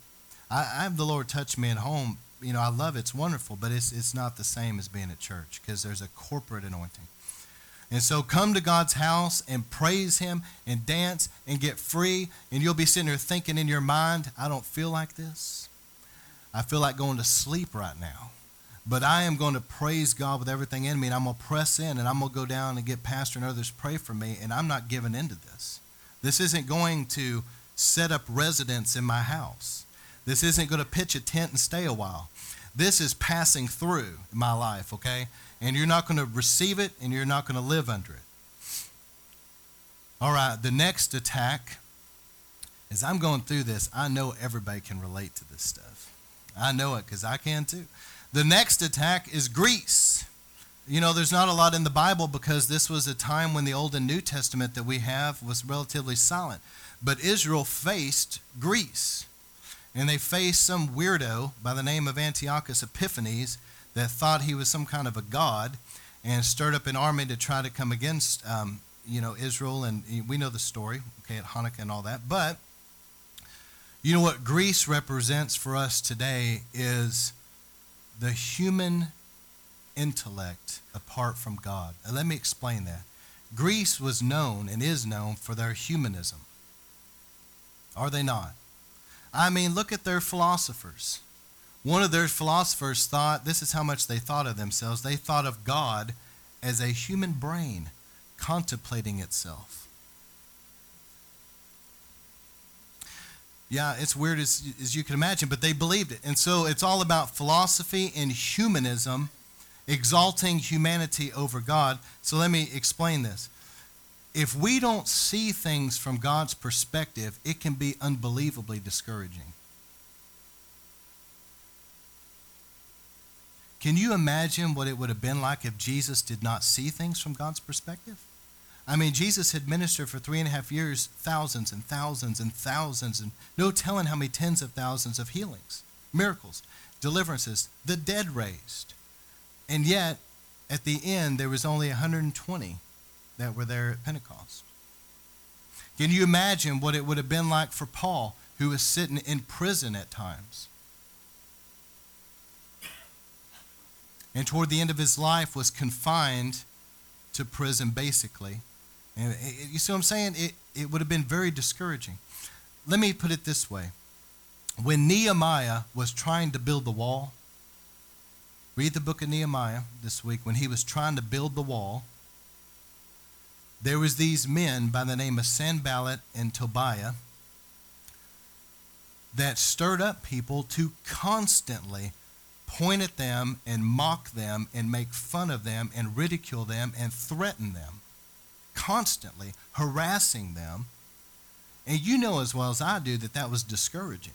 I, I have the Lord touch me at home. You know, I love it. It's wonderful, but it's, it's not the same as being at church because there's a corporate anointing. And so come to God's house and praise Him and dance and get free. And you'll be sitting there thinking in your mind, I don't feel like this. I feel like going to sleep right now. But I am going to praise God with everything in me, and I'm going to press in, and I'm going to go down and get pastor and others pray for me, and I'm not giving into this. This isn't going to set up residence in my house. This isn't going to pitch a tent and stay a while. This is passing through my life, okay? And you're not going to receive it, and you're not going to live under it. All right, the next attack, as I'm going through this, I know everybody can relate to this stuff. I know it because I can too. The next attack is Greece. You know, there's not a lot in the Bible because this was a time when the Old and New Testament that we have was relatively silent. But Israel faced Greece. And they faced some weirdo by the name of Antiochus Epiphanes that thought he was some kind of a god and stirred up an army to try to come against, um, you know, Israel. And we know the story, okay, at Hanukkah and all that. But you know what Greece represents for us today is the human intellect apart from God. And let me explain that. Greece was known and is known for their humanism. Are they not? I mean, look at their philosophers. One of their philosophers thought this is how much they thought of themselves. They thought of God as a human brain contemplating itself. Yeah, it's weird as, as you can imagine, but they believed it. And so it's all about philosophy and humanism, exalting humanity over God. So let me explain this. If we don't see things from God's perspective, it can be unbelievably discouraging. Can you imagine what it would have been like if Jesus did not see things from God's perspective? I mean, Jesus had ministered for three and a half years, thousands and thousands and thousands, and no telling how many tens of thousands of healings, miracles, deliverances, the dead raised. And yet, at the end, there was only 120 that were there at Pentecost. Can you imagine what it would have been like for Paul, who was sitting in prison at times? And toward the end of his life was confined to prison, basically and it, you see what I'm saying? It, it would have been very discouraging. Let me put it this way. When Nehemiah was trying to build the wall, read the book of Nehemiah this week, when he was trying to build the wall, there was these men by the name of Sanballat and Tobiah that stirred up people to constantly point at them and mock them and make fun of them and ridicule them and threaten them constantly harassing them. And you know as well as I do that that was discouraging.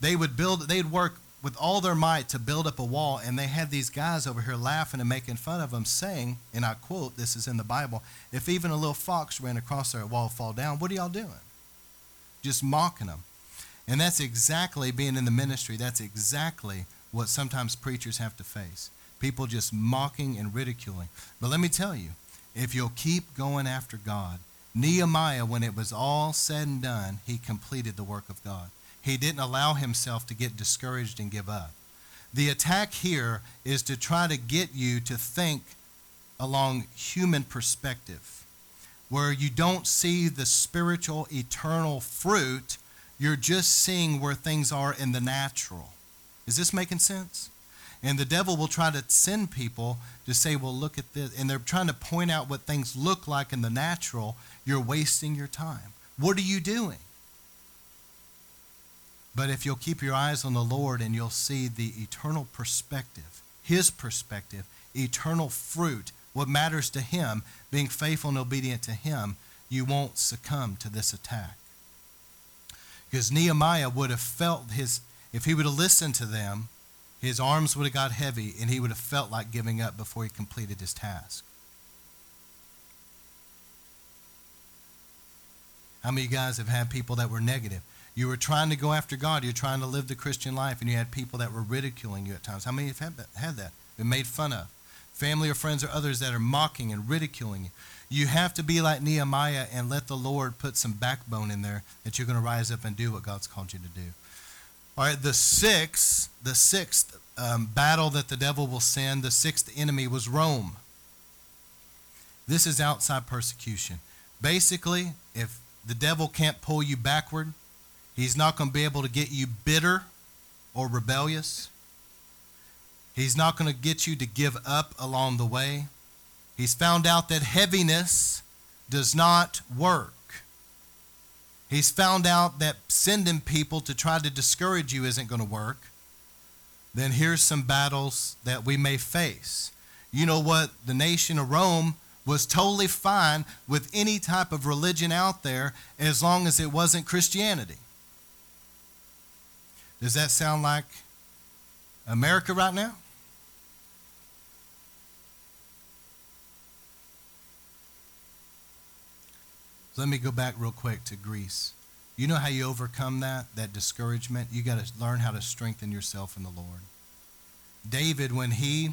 They would build, they'd work with all their might to build up a wall, and they had these guys over here laughing and making fun of them, saying, and I quote, this is in the Bible, if even a little fox ran across their wall fall down, what are y'all doing? Just mocking them. And that's exactly being in the ministry, that's exactly what sometimes preachers have to face. People just mocking and ridiculing. But let me tell you, if you'll keep going after God. Nehemiah, when it was all said and done, he completed the work of God. He didn't allow himself to get discouraged and give up. The attack here is to try to get you to think along human perspective, where you don't see the spiritual, eternal fruit, you're just seeing where things are in the natural. Is this making sense? And the devil will try to send people to say, well, look at this. And they're trying to point out what things look like in the natural. You're wasting your time. What are you doing? But if you'll keep your eyes on the Lord and you'll see the eternal perspective, His perspective, eternal fruit, what matters to Him, being faithful and obedient to Him, you won't succumb to this attack. Because Nehemiah would have felt his, if he would have listened to them, his arms would have got heavy and he would have felt like giving up before he completed his task. How many of you guys have had people that were negative? You were trying to go after God. You're trying to live the Christian life, and you had people that were ridiculing you at times. How many have had that? Been made fun of? Family or friends or others that are mocking and ridiculing you. You have to be like Nehemiah and let the Lord put some backbone in there that you're going to rise up and do what God's called you to do. All right, the sixth, the sixth um, battle that the devil will send, the sixth enemy was Rome. This is outside persecution. Basically, if the devil can't pull you backward, he's not going to be able to get you bitter or rebellious. He's not going to get you to give up along the way. He's found out that heaviness does not work. He's found out that sending people to try to discourage you isn't going to work. Then here's some battles that we may face. You know what? The nation of Rome was totally fine with any type of religion out there as long as it wasn't Christianity. Does that sound like America right now? Let me go back real quick to Greece. You know how you overcome that, that discouragement? You got to learn how to strengthen yourself in the Lord. David, when he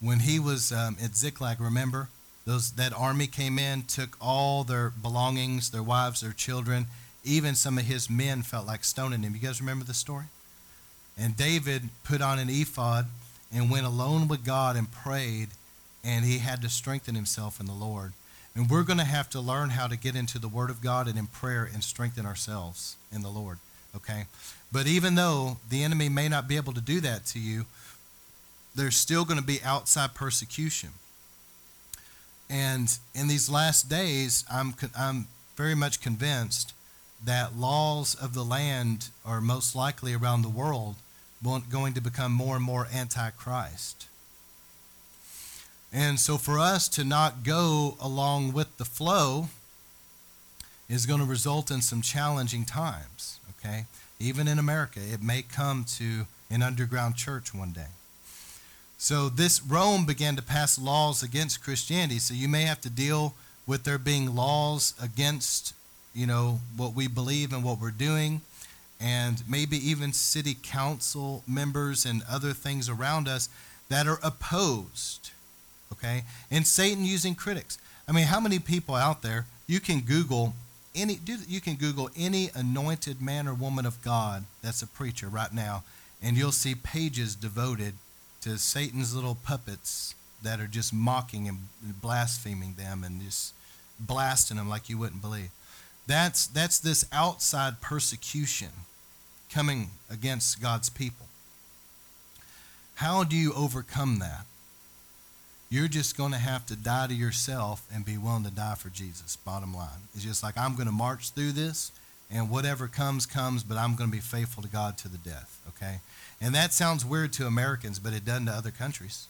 when he was um, at Ziklag, remember those that army came in, took all their belongings, their wives, their children, even some of his men felt like stoning him. You guys remember the story? And David put on an ephod and went alone with God and prayed, and he had to strengthen himself in the Lord. And we're going to have to learn how to get into the Word of God and in prayer and strengthen ourselves in the Lord. Okay? But even though the enemy may not be able to do that to you, there's still going to be outside persecution. And in these last days, I'm, I'm very much convinced that laws of the land are most likely around the world going to become more and more antichrist. And so for us to not go along with the flow is going to result in some challenging times, okay? Even in America, it may come to an underground church one day. So this Rome began to pass laws against Christianity. So you may have to deal with there being laws against, you know, what we believe and what we're doing and maybe even city council members and other things around us that are opposed okay? And Satan using critics. I mean, how many people out there you can Google any you can Google any anointed man or woman of God that's a preacher right now, and you'll see pages devoted to Satan's little puppets that are just mocking and blaspheming them and just blasting them like you wouldn't believe. That's that's this outside persecution coming against God's people. How do you overcome that? You're just going to have to die to yourself and be willing to die for Jesus, bottom line. It's just like, I'm going to march through this, and whatever comes, comes, but I'm going to be faithful to God to the death, okay? And that sounds weird to Americans, but it doesn't to other countries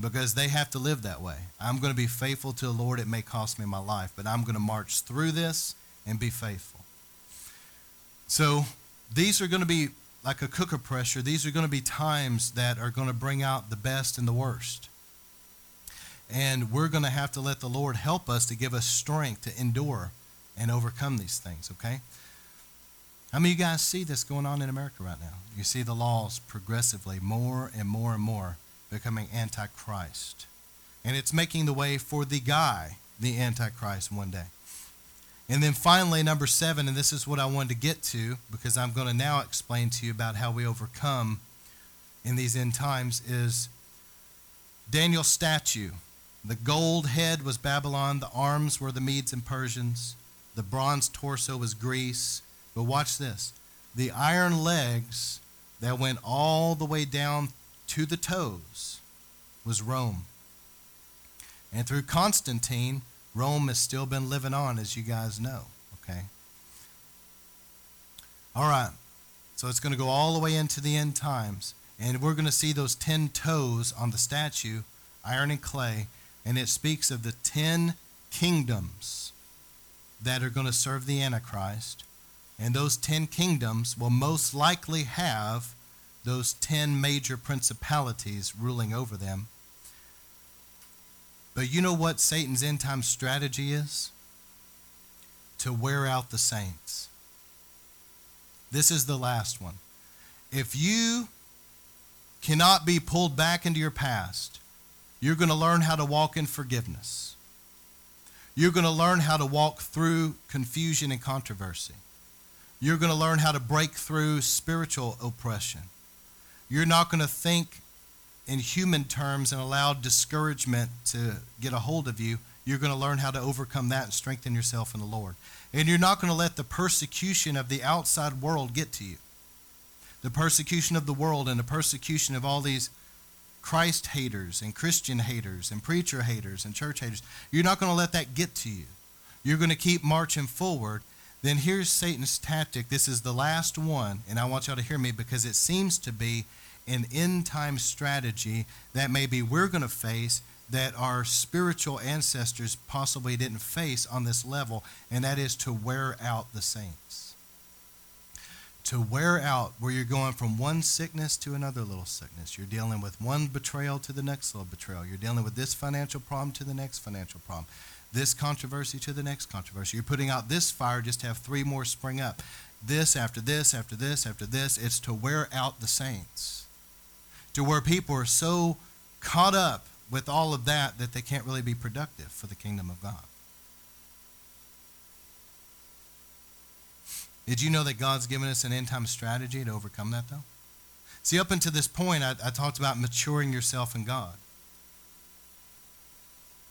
because they have to live that way. I'm going to be faithful to the Lord. It may cost me my life, but I'm going to march through this and be faithful. So these are going to be like a cooker pressure. These are going to be times that are going to bring out the best and the worst. And we're going to have to let the Lord help us to give us strength to endure and overcome these things, okay? How many of you guys see this going on in America right now? You see the laws progressively, more and more and more, becoming antichrist. And it's making the way for the guy, the antichrist, one day. And then finally, number seven, and this is what I wanted to get to because I'm going to now explain to you about how we overcome in these end times, is Daniel's statue. The gold head was Babylon, the arms were the Medes and Persians, the bronze torso was Greece. But watch this the iron legs that went all the way down to the toes was Rome. And through Constantine, Rome has still been living on, as you guys know. Okay? All right. So it's going to go all the way into the end times. And we're going to see those 10 toes on the statue, iron and clay and it speaks of the ten kingdoms that are going to serve the Antichrist. And those ten kingdoms will most likely have those ten major principalities ruling over them. But you know what Satan's end time strategy is? to wear out the saints. This is the last one. If you cannot be pulled back into your past, you're going to learn how to walk in forgiveness. You're going to learn how to walk through confusion and controversy. You're going to learn how to break through spiritual oppression. You're not going to think in human terms and allow discouragement to get a hold of you. You're going to learn how to overcome that and strengthen yourself in the Lord. And you're not going to let the persecution of the outside world get to you. The persecution of the world and the persecution of all these Christ haters and Christian haters and preacher haters and church haters. You're not going to let that get to you. You're going to keep marching forward. Then here's Satan's tactic. This is the last one, and I want y'all to hear me because it seems to be an end time strategy that maybe we're going to face that our spiritual ancestors possibly didn't face on this level, and that is to wear out the saints to wear out where you're going from one sickness to another little sickness. You're dealing with one betrayal to the next little betrayal. You're dealing with this financial problem to the next financial problem, this controversy to the next controversy. You're putting out this fire just to have three more spring up. This after this after this after this. It's to wear out the saints, to where people are so caught up with all of that that they can't really be productive for the kingdom of God. Did you know that God's given us an end time strategy to overcome that, though? See, up until this point, I, I talked about maturing yourself in God.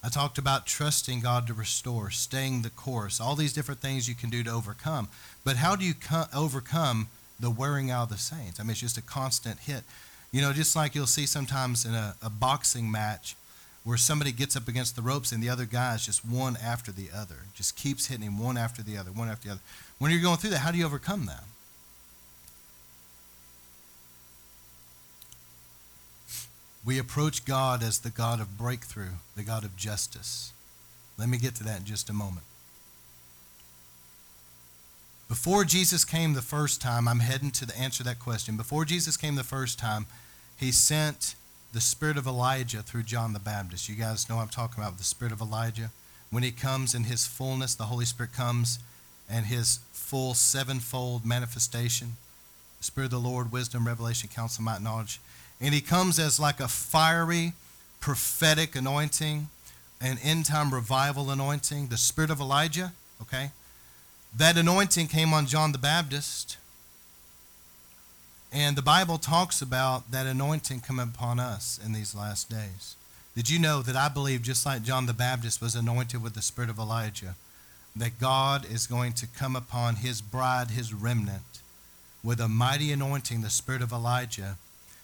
I talked about trusting God to restore, staying the course, all these different things you can do to overcome. But how do you co- overcome the wearing out of the saints? I mean, it's just a constant hit. You know, just like you'll see sometimes in a, a boxing match, where somebody gets up against the ropes and the other guy is just one after the other, just keeps hitting him one after the other, one after the other. When you're going through that, how do you overcome that? We approach God as the God of breakthrough, the God of justice. Let me get to that in just a moment. Before Jesus came the first time, I'm heading to answer that question. Before Jesus came the first time, he sent the spirit of Elijah through John the Baptist. You guys know I'm talking about the spirit of Elijah. When he comes in his fullness, the Holy Spirit comes and his full sevenfold manifestation the Spirit of the Lord, wisdom, revelation, counsel, might, knowledge. And he comes as like a fiery, prophetic anointing, an end time revival anointing, the Spirit of Elijah, okay? That anointing came on John the Baptist and the Bible talks about that anointing coming upon us in these last days. Did you know that I believe, just like John the Baptist was anointed with the spirit of Elijah, that God is going to come upon his bride, his remnant, with a mighty anointing, the spirit of Elijah,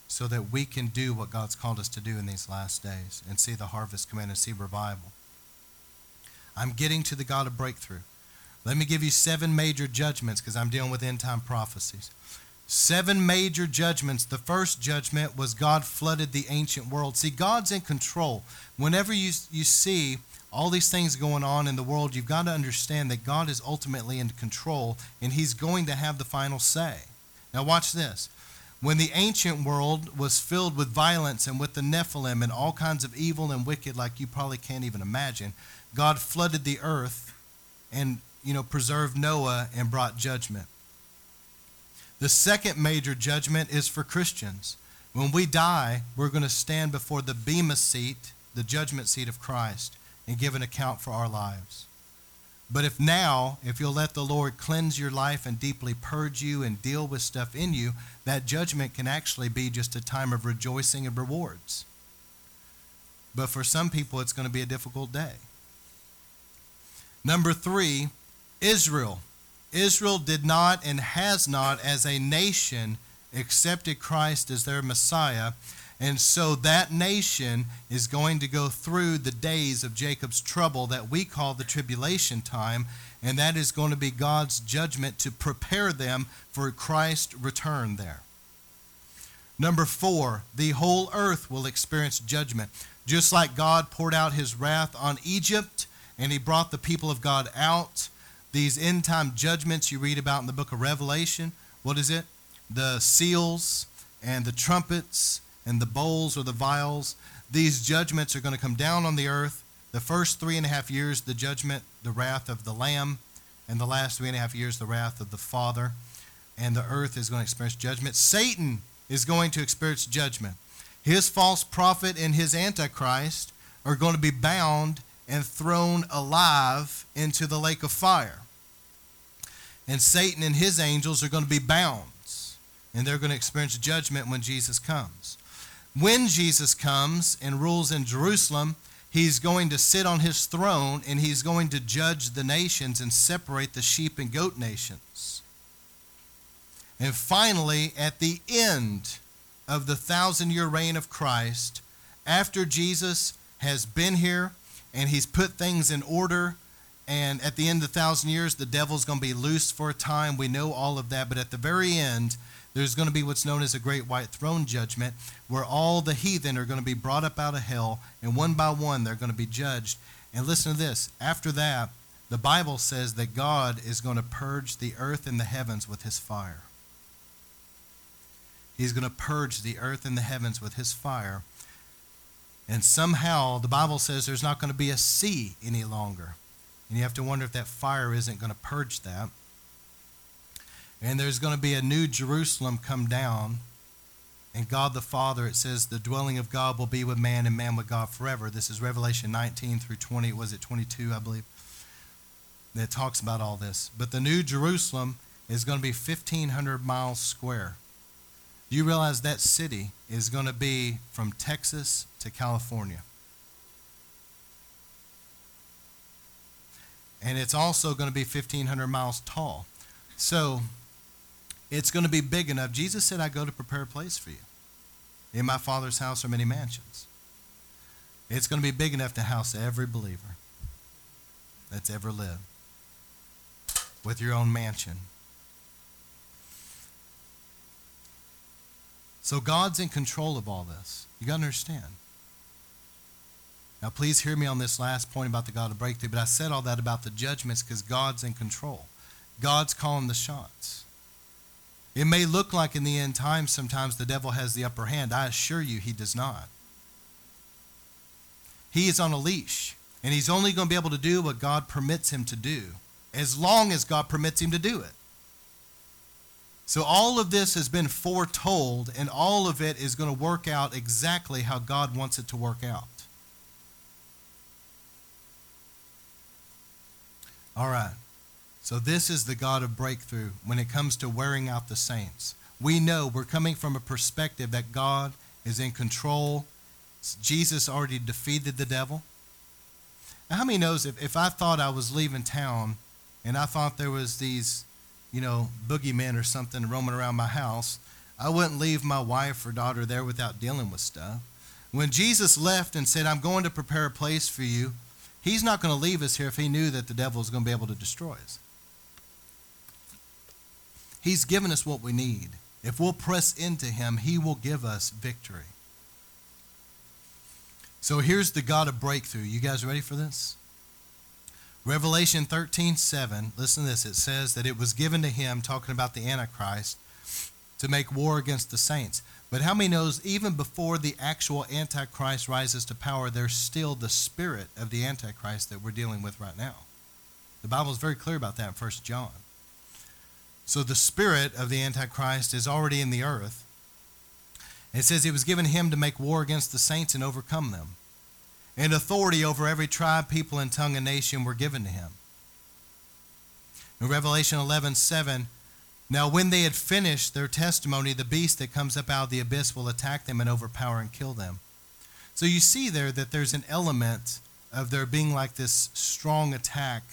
so that we can do what God's called us to do in these last days and see the harvest come in and see revival. I'm getting to the God of breakthrough. Let me give you seven major judgments because I'm dealing with end time prophecies seven major judgments. The first judgment was God flooded the ancient world. See, God's in control. Whenever you, you see all these things going on in the world, you've got to understand that God is ultimately in control and He's going to have the final say. Now, watch this. When the ancient world was filled with violence and with the Nephilim and all kinds of evil and wicked, like you probably can't even imagine, God flooded the earth and you know preserved Noah and brought judgment. The second major judgment is for Christians. When we die, we're going to stand before the Bema seat, the judgment seat of Christ, and give an account for our lives. But if now, if you'll let the Lord cleanse your life and deeply purge you and deal with stuff in you, that judgment can actually be just a time of rejoicing and rewards. But for some people, it's going to be a difficult day. Number three, Israel. Israel did not and has not, as a nation, accepted Christ as their Messiah. And so that nation is going to go through the days of Jacob's trouble that we call the tribulation time. And that is going to be God's judgment to prepare them for Christ's return there. Number four, the whole earth will experience judgment. Just like God poured out his wrath on Egypt and he brought the people of God out these end time judgments you read about in the book of Revelation. What is it? The seals and the trumpets and the bowls or the vials. These judgments are going to come down on the earth. The first three and a half years, the judgment, the wrath of the Lamb, and the last three and a half years, the wrath of the Father. And the earth is going to experience judgment. Satan is going to experience judgment. His false prophet and his antichrist are going to be bound and thrown alive into the lake of fire. And Satan and his angels are going to be bound, and they're going to experience judgment when Jesus comes. When Jesus comes and rules in Jerusalem, he's going to sit on his throne and he's going to judge the nations and separate the sheep and goat nations. And finally, at the end of the thousand year reign of Christ, after Jesus has been here and he's put things in order, and at the end of the thousand years, the devil's going to be loose for a time. We know all of that. But at the very end, there's going to be what's known as a great white throne judgment, where all the heathen are going to be brought up out of hell, and one by one, they're going to be judged. And listen to this after that, the Bible says that God is going to purge the earth and the heavens with his fire. He's going to purge the earth and the heavens with his fire. And somehow the Bible says there's not going to be a sea any longer. And you have to wonder if that fire isn't going to purge that. And there's going to be a new Jerusalem come down. And God the Father, it says, the dwelling of God will be with man and man with God forever. This is Revelation 19 through 20. Was it 22, I believe? That talks about all this. But the new Jerusalem is going to be 1,500 miles square. Do you realize that city is going to be from Texas to California? And it's also going to be 1,500 miles tall. So it's going to be big enough. Jesus said, I go to prepare a place for you. In my Father's house are many mansions. It's going to be big enough to house every believer that's ever lived with your own mansion. So God's in control of all this. You got to understand. Now, please hear me on this last point about the God of breakthrough, but I said all that about the judgments because God's in control. God's calling the shots. It may look like in the end times sometimes the devil has the upper hand. I assure you he does not. He is on a leash, and he's only going to be able to do what God permits him to do, as long as God permits him to do it. So all of this has been foretold, and all of it is going to work out exactly how God wants it to work out. All right. So this is the God of breakthrough when it comes to wearing out the saints. We know we're coming from a perspective that God is in control. Jesus already defeated the devil. Now, how many knows if, if I thought I was leaving town and I thought there was these you know, boogeymen or something roaming around my house, I wouldn't leave my wife or daughter there without dealing with stuff. When Jesus left and said, I'm going to prepare a place for you, he's not going to leave us here if he knew that the devil was going to be able to destroy us. He's given us what we need. If we'll press into him, he will give us victory. So here's the God of breakthrough. You guys ready for this? Revelation 13 7, listen to this. It says that it was given to him, talking about the Antichrist, to make war against the saints. But how many knows even before the actual Antichrist rises to power, there's still the spirit of the Antichrist that we're dealing with right now? The Bible is very clear about that in 1 John. So the spirit of the Antichrist is already in the earth. It says it was given him to make war against the saints and overcome them and authority over every tribe, people, and tongue and nation were given to him. In Revelation 11 7, now when they had finished their testimony, the beast that comes up out of the abyss will attack them and overpower and kill them. So you see there that there's an element of there being like this strong attack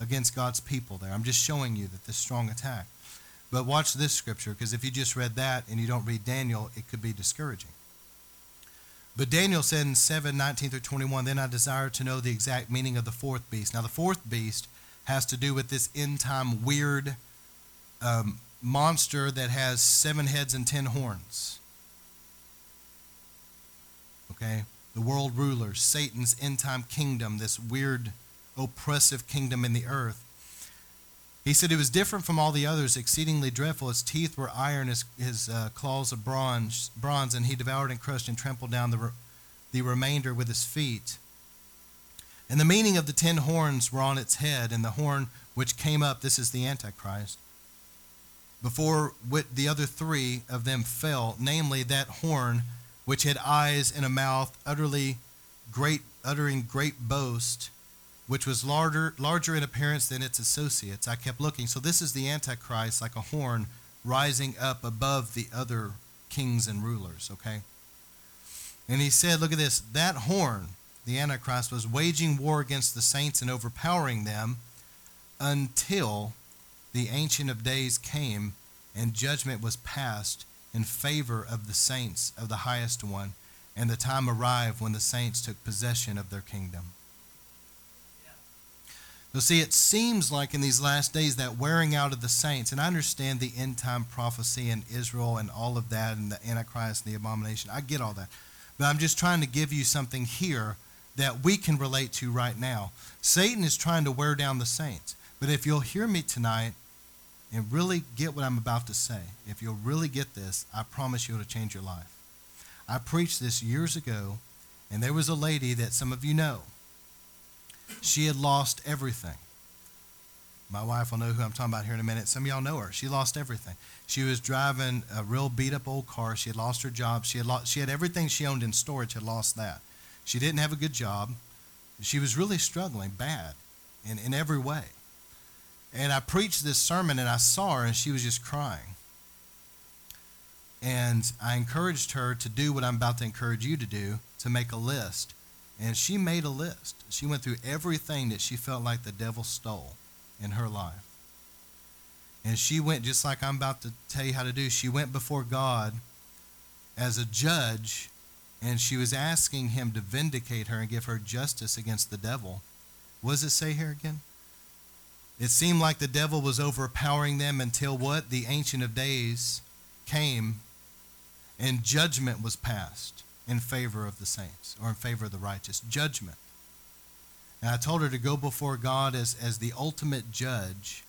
against God's people there. I'm just showing you that this strong attack. But watch this scripture, because if you just read that and you don't read Daniel, it could be discouraging. But Daniel said in 7 19 through 21, Then I desire to know the exact meaning of the fourth beast. Now, the fourth beast has to do with this end time weird um, monster that has seven heads and ten horns. Okay? The world ruler, Satan's end time kingdom, this weird, oppressive kingdom in the earth. He said it was different from all the others, exceedingly dreadful. His teeth were iron, his, his uh, claws of bronze, bronze, and he devoured and crushed and trampled down the, re- the remainder with his feet. And the meaning of the ten horns were on its head, and the horn which came up, this is the Antichrist, before the other three of them fell, namely that horn which had eyes and a mouth, utterly great, uttering great boast, which was larger, larger in appearance than its associates. I kept looking. So this is the Antichrist, like a horn rising up above the other kings and rulers, okay? And he said, look at this, that horn, the Antichrist, was waging war against the saints and overpowering them until the Ancient of Days came and judgment was passed in favor of the saints of the highest one, and the time arrived when the saints took possession of their kingdom. So, see, it seems like in these last days that wearing out of the saints, and I understand the end time prophecy in Israel and all of that, and the Antichrist and the abomination. I get all that. But I'm just trying to give you something here that we can relate to right now. Satan is trying to wear down the saints. But if you'll hear me tonight and really get what I'm about to say, if you'll really get this, I promise you it'll change your life. I preached this years ago, and there was a lady that some of you know. She had lost everything. My wife will know who I'm talking about here in a minute. Some of y'all know her. She lost everything. She was driving a real beat up old car. She had lost her job. She had lost, she had everything she owned in storage, had lost that. She didn't have a good job. She was really struggling bad in, in every way. And I preached this sermon and I saw her and she was just crying. And I encouraged her to do what I'm about to encourage you to do to make a list. And she made a list. She went through everything that she felt like the devil stole in her life. And she went, just like I'm about to tell you how to do, she went before God as a judge and she was asking him to vindicate her and give her justice against the devil. What does it say here again? It seemed like the devil was overpowering them until what? The Ancient of Days came and judgment was passed in favor of the saints or in favor of the righteous. Judgment. And I told her to go before God as, as the ultimate judge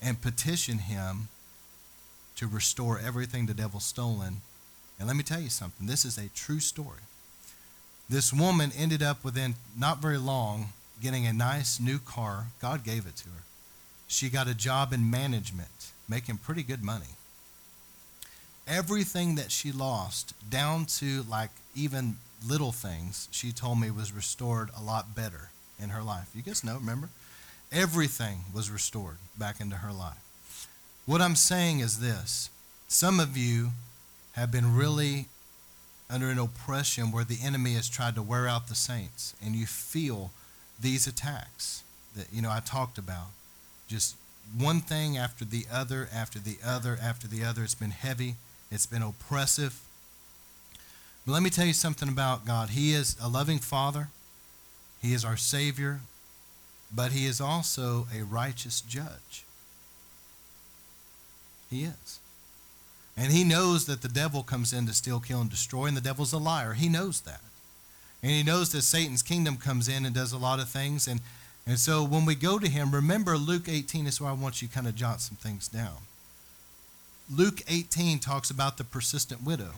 and petition him to restore everything the devil's stolen. And let me tell you something this is a true story. This woman ended up within not very long getting a nice new car. God gave it to her. She got a job in management, making pretty good money. Everything that she lost, down to like even little things, she told me was restored a lot better in her life. You guys know, remember? Everything was restored back into her life. What I'm saying is this some of you have been really under an oppression where the enemy has tried to wear out the saints, and you feel these attacks that you know I talked about. Just one thing after the other, after the other, after the other. It's been heavy. It's been oppressive. But let me tell you something about God. He is a loving Father. He is our Savior, but He is also a righteous judge. He is. And He knows that the devil comes in to steal, kill, and destroy, and the devil's a liar. He knows that. And He knows that Satan's kingdom comes in and does a lot of things. And, and so when we go to Him, remember Luke 18 is where I want you to kind of jot some things down. Luke 18 talks about the persistent widow.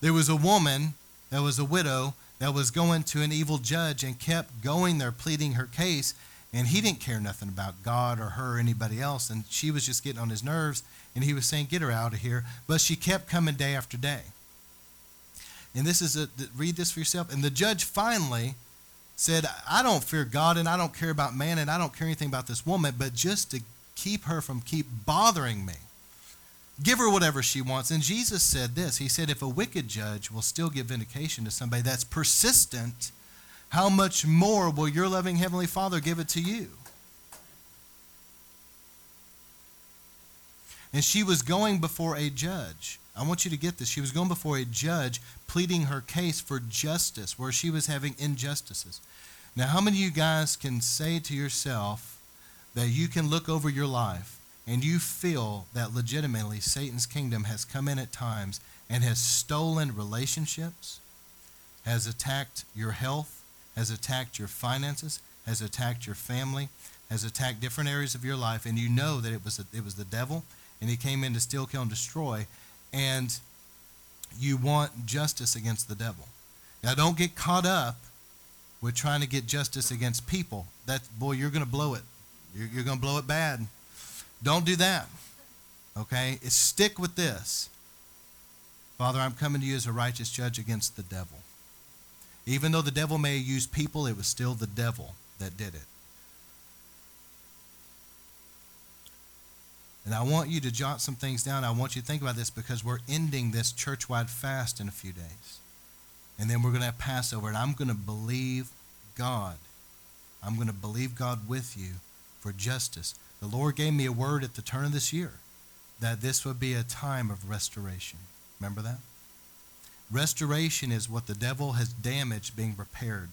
There was a woman that was a widow that was going to an evil judge and kept going there pleading her case and he didn't care nothing about God or her or anybody else and she was just getting on his nerves and he was saying get her out of here. But she kept coming day after day. And this is a read this for yourself. And the judge finally said I don't fear God and I don't care about man and I don't care anything about this woman but just to keep her from keep bothering me Give her whatever she wants. And Jesus said this He said, If a wicked judge will still give vindication to somebody that's persistent, how much more will your loving Heavenly Father give it to you? And she was going before a judge. I want you to get this. She was going before a judge pleading her case for justice where she was having injustices. Now, how many of you guys can say to yourself that you can look over your life and you feel that legitimately Satan's kingdom has come in at times and has stolen relationships, has attacked your health, has attacked your finances, has attacked your family, has attacked different areas of your life, and you know that it was, it was the devil, and he came in to steal, kill, and destroy, and you want justice against the devil. Now, don't get caught up with trying to get justice against people. That boy, you're going to blow it. You're, you're going to blow it bad. Don't do that. Okay? It's stick with this. Father, I'm coming to you as a righteous judge against the devil. Even though the devil may use people, it was still the devil that did it. And I want you to jot some things down. I want you to think about this because we're ending this church wide fast in a few days. And then we're going to have Passover. And I'm going to believe God. I'm going to believe God with you for justice. The Lord gave me a word at the turn of this year that this would be a time of restoration. Remember that? Restoration is what the devil has damaged being repaired,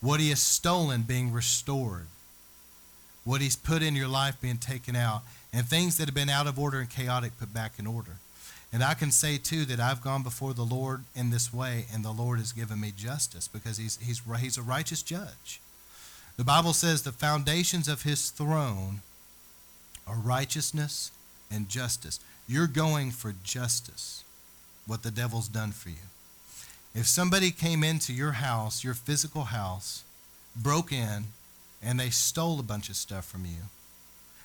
what he has stolen being restored, what he's put in your life being taken out, and things that have been out of order and chaotic put back in order. And I can say too that I've gone before the Lord in this way, and the Lord has given me justice because He's He's He's a righteous judge. The Bible says the foundations of His throne are righteousness and justice. You're going for justice, what the devil's done for you. If somebody came into your house, your physical house, broke in, and they stole a bunch of stuff from you,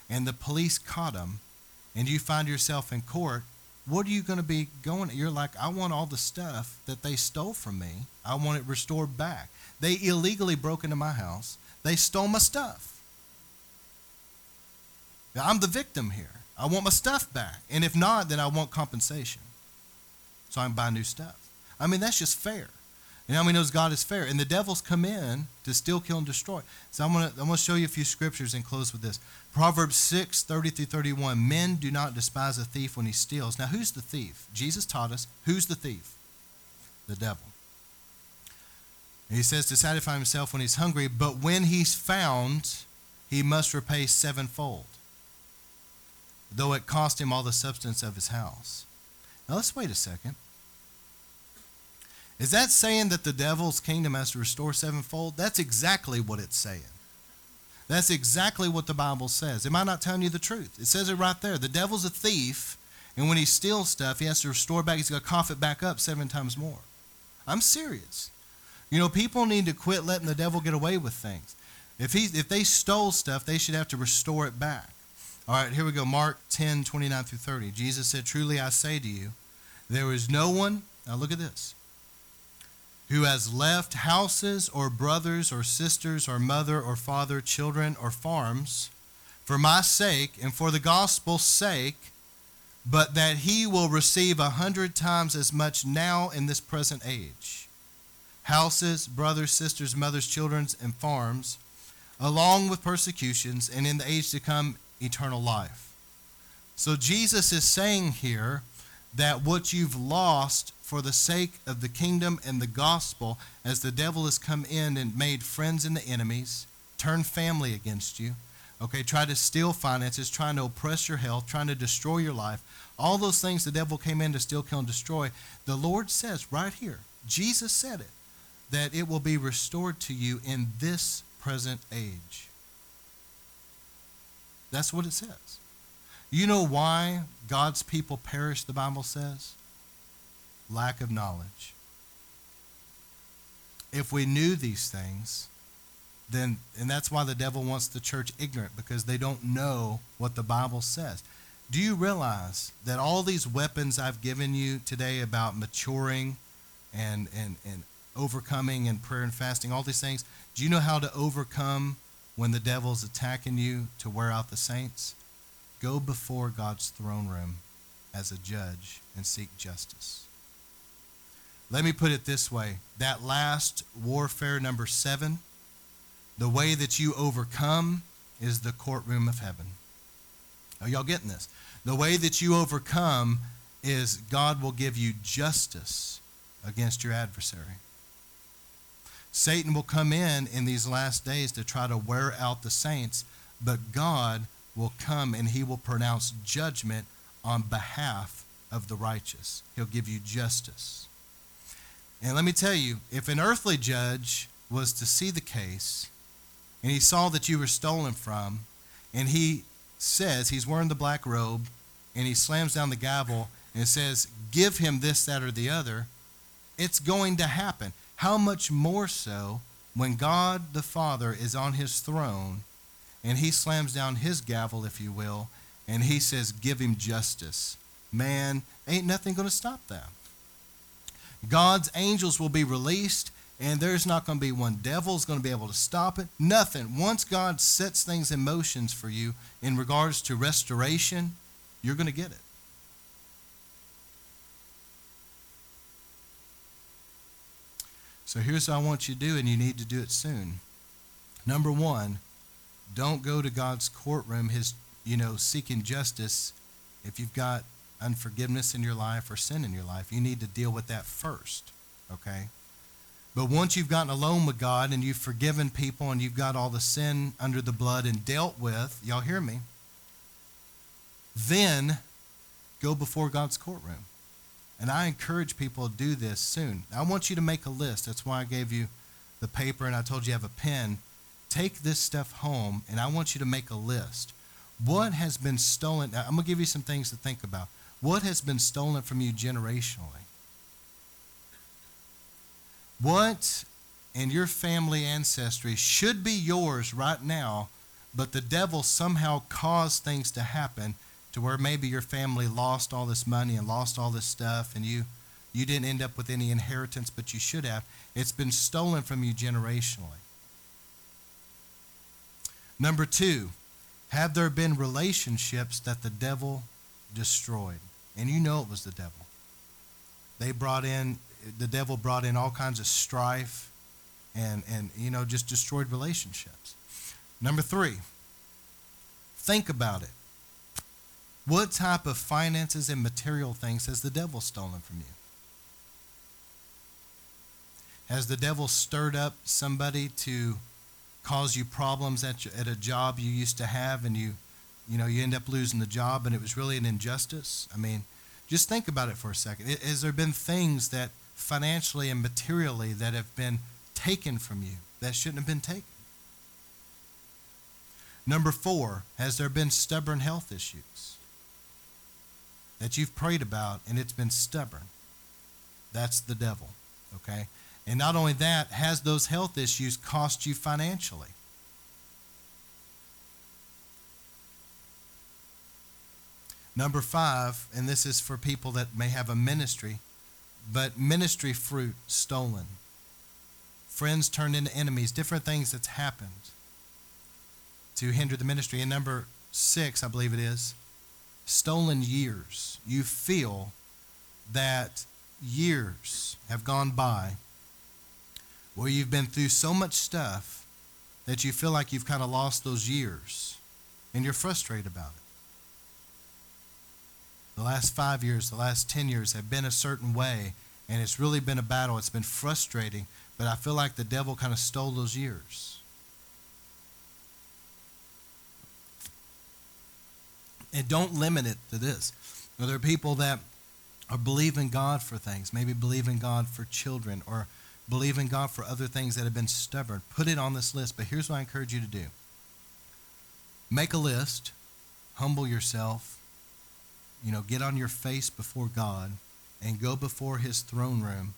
and the police caught them, and you find yourself in court, what are you going to be going? You're like, I want all the stuff that they stole from me. I want it restored back. They illegally broke into my house. They stole my stuff. I'm the victim here. I want my stuff back. And if not, then I want compensation. So I can buy new stuff. I mean, that's just fair. And how many knows God is fair? And the devils come in to steal, kill, and destroy. So I'm going to I'm gonna show you a few scriptures and close with this. Proverbs 6, 30 through 31. Men do not despise a thief when he steals. Now, who's the thief? Jesus taught us. Who's the thief? The devil. And he says to satisfy himself when he's hungry, but when he's found, he must repay sevenfold, though it cost him all the substance of his house. Now, let's wait a second. Is that saying that the devil's kingdom has to restore sevenfold? That's exactly what it's saying. That's exactly what the Bible says. Am I not telling you the truth? It says it right there. The devil's a thief, and when he steals stuff, he has to restore back. He's got to cough it back up seven times more. I'm serious. You know, people need to quit letting the devil get away with things. If he if they stole stuff, they should have to restore it back. All right, here we go. Mark 10, 29 through 30. Jesus said, Truly I say to you, there is no one, now look at this who has left houses or brothers or sisters or mother or father, children or farms, for my sake and for the gospel's sake, but that he will receive a hundred times as much now in this present age houses, brothers, sisters, mothers, children, and farms, along with persecutions, and in the age to come, eternal life. So Jesus is saying here that what you've lost for the sake of the kingdom and the gospel, as the devil has come in and made friends and the enemies, turned family against you, okay, try to steal finances, trying to oppress your health, trying to destroy your life, all those things the devil came in to steal, kill, and destroy, the Lord says right here, Jesus said it, that it will be restored to you in this present age. That's what it says. You know why God's people perish, the Bible says? lack of knowledge. If we knew these things, then, and that's why the devil wants the church ignorant, because they don't know what the Bible says. Do you realize that all these weapons I've given you today about maturing and, and, and overcoming and prayer and fasting, all these things, do you know how to overcome when the devil's attacking you to wear out the saints? Go before God's throne room as a judge and seek justice. Let me put it this way that last warfare, number seven, the way that you overcome is the courtroom of heaven. Are y'all getting this? The way that you overcome is God will give you justice against your adversary. Satan will come in in these last days to try to wear out the saints, but God will come and he will pronounce judgment on behalf of the righteous. He'll give you justice. And let me tell you, if an earthly judge was to see the case and he saw that you were stolen from, and he says he's wearing the black robe and he slams down the gavel and says, Give him this, that, or the other, it's going to happen. How much more so when God the Father is on his throne and he slams down his gavel, if you will, and he says, Give him justice, man, ain't nothing going to stop that. God's angels will be released, and there's not going to be one devil's going to be able to stop it. Nothing. Once God sets things in motions for you in regards to restoration, you're going to get it. So here's what I want you to do, and you need to do it soon. Number one, don't go to God's courtroom, his, you know, seeking justice if you've got unforgiveness in your life or sin in your life. You need to deal with that first, okay? But once you've gotten alone with God and you've forgiven people and you've got all the sin under the blood and dealt with, y'all hear me? Then go before God's courtroom. And I encourage people to do this soon. I want you to make a list. That's why I gave you the paper and I told you have a pen. Take this stuff home and I want you to make a list. What has been stolen? I'm going to give you some things to think about. What has been stolen from you generationally? What in your family ancestry should be yours right now, but the devil somehow caused things to happen to where maybe your family lost all this money and lost all this stuff and you you didn't end up with any inheritance but you should have. It's been stolen from you generationally. Number 2 have there been relationships that the devil destroyed? And you know it was the devil. They brought in the devil brought in all kinds of strife and and you know just destroyed relationships. Number 3 think about it what type of finances and material things has the devil stolen from you? Has the devil stirred up somebody to cause you problems at, your, at a job you used to have and you, you know, you end up losing the job and it was really an injustice? I mean, just think about it for a second. Has there been things that financially and materially that have been taken from you that shouldn't have been taken? Number four, has there been stubborn health issues? That you've prayed about and it's been stubborn. That's the devil, okay? And not only that, has those health issues cost you financially? Number five, and this is for people that may have a ministry, but ministry fruit stolen. Friends turned into enemies, different things that's happened to hinder the ministry. And number six, I believe it is, stolen years. You feel that years have gone by where you've been through so much stuff that you feel like you've kind of lost those years and you're frustrated about it. The last five years, the last 10 years have been a certain way, and it's really been a battle. It's been frustrating, but I feel like the devil kind of stole those years. And don't limit it to this. There are people that are believing God for things, maybe believing God for children or believing God for other things that have been stubborn. Put it on this list. But here's what I encourage you to do make a list, humble yourself, you know, get on your face before God and go before his throne room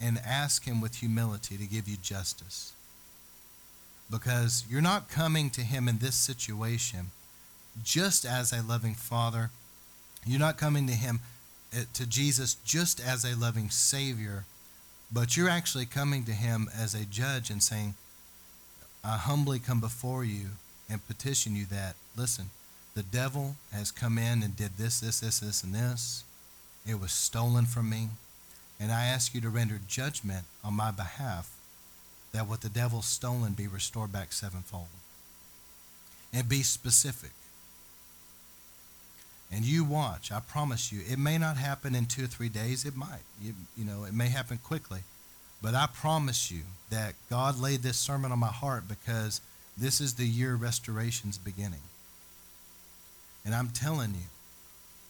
and ask him with humility to give you justice. Because you're not coming to him in this situation just as a loving father. You're not coming to him eh, to Jesus just as a loving savior, but you're actually coming to him as a judge and saying, I humbly come before you and petition you that, listen, the devil has come in and did this, this, this, this, and this. It was stolen from me. And I ask you to render judgment on my behalf that what the devil's stolen be restored back sevenfold. And be specific. And you watch, I promise you, it may not happen in two or three days. It might. You, you know, it may happen quickly. But I promise you that God laid this sermon on my heart because this is the year restoration's beginning. And I'm telling you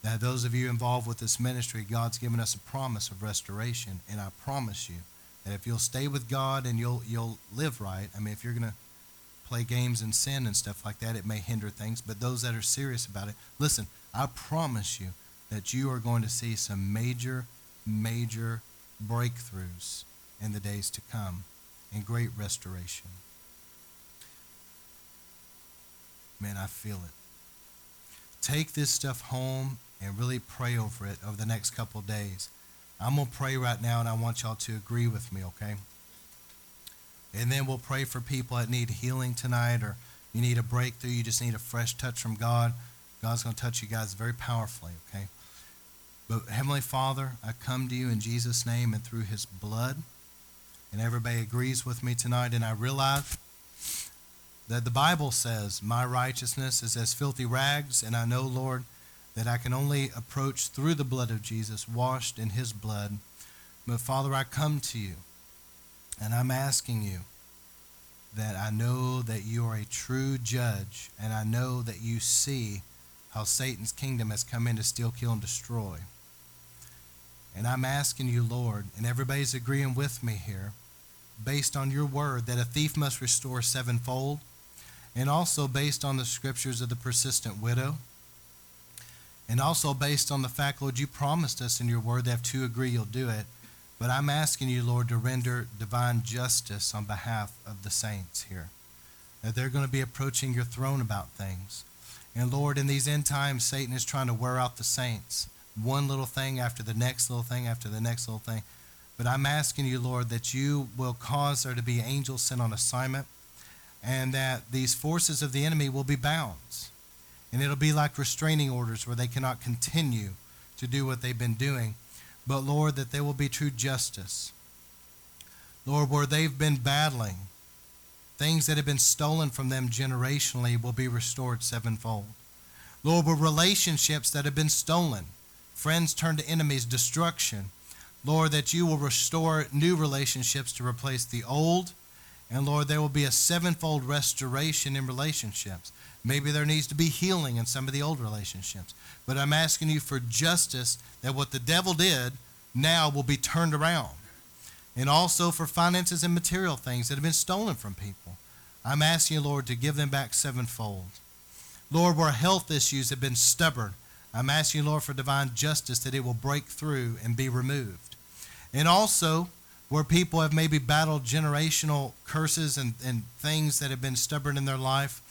that those of you involved with this ministry, God's given us a promise of restoration. And I promise you that if you'll stay with God and you'll you'll live right, I mean if you're gonna play games and sin and stuff like that, it may hinder things. But those that are serious about it, listen, I promise you that you are going to see some major, major breakthroughs in the days to come. and great restoration. Man, I feel it. Take this stuff home and really pray over it over the next couple days. I'm going to pray right now, and I want y'all to agree with me, okay? And then we'll pray for people that need healing tonight or you need a breakthrough, you just need a fresh touch from God. God's going to touch you guys very powerfully, okay? But Heavenly Father, I come to you in Jesus' name and through his blood. And everybody agrees with me tonight. And I realize that the Bible says, My righteousness is as filthy rags. And I know, Lord, that I can only approach through the blood of Jesus, washed in his blood. But Father, I come to you and I'm asking you that I know that you are a true judge and I know that you see how Satan's kingdom has come in to steal, kill, and destroy. And I'm asking you, Lord, and everybody's agreeing with me here, based on your word, that a thief must restore sevenfold, and also based on the scriptures of the persistent widow, and also based on the fact, Lord, you promised us in your word that if two agree, you'll do it. But I'm asking you, Lord, to render divine justice on behalf of the saints here. That they're going to be approaching your throne about things. And Lord, in these end times, Satan is trying to wear out the saints. One little thing after the next little thing after the next little thing. But I'm asking you, Lord, that you will cause there to be angels sent on assignment and that these forces of the enemy will be bound. And it'll be like restraining orders where they cannot continue to do what they've been doing but Lord, that there will be true justice. Lord, where they've been battling, things that have been stolen from them generationally will be restored sevenfold. Lord, where relationships that have been stolen, friends turned to enemies, destruction, Lord, that you will restore new relationships to replace the old. And Lord, there will be a sevenfold restoration in relationships. Maybe there needs to be healing in some of the old relationships. But I'm asking you for justice that what the devil did now will be turned around. And also for finances and material things that have been stolen from people. I'm asking you, Lord, to give them back sevenfold. Lord, where health issues have been stubborn, I'm asking you, Lord, for divine justice that it will break through and be removed. And also, where people have maybe battled generational curses and, and things that have been stubborn in their life,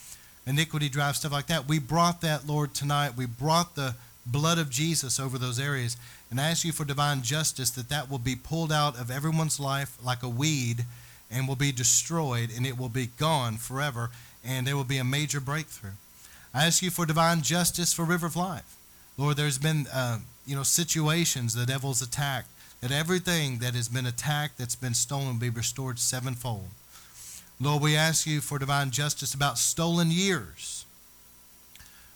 iniquity drive, stuff like that. We brought that, Lord, tonight. We brought the blood of Jesus over those areas. And I ask you for divine justice that that will be pulled out of everyone's life like a weed and will be destroyed and it will be gone forever and there will be a major breakthrough. I ask you for divine justice for River of Life. Lord, there's been uh, you know situations the devil's attacked that everything that has been attacked that's been stolen be restored sevenfold. Lord, we ask you for divine justice about stolen years,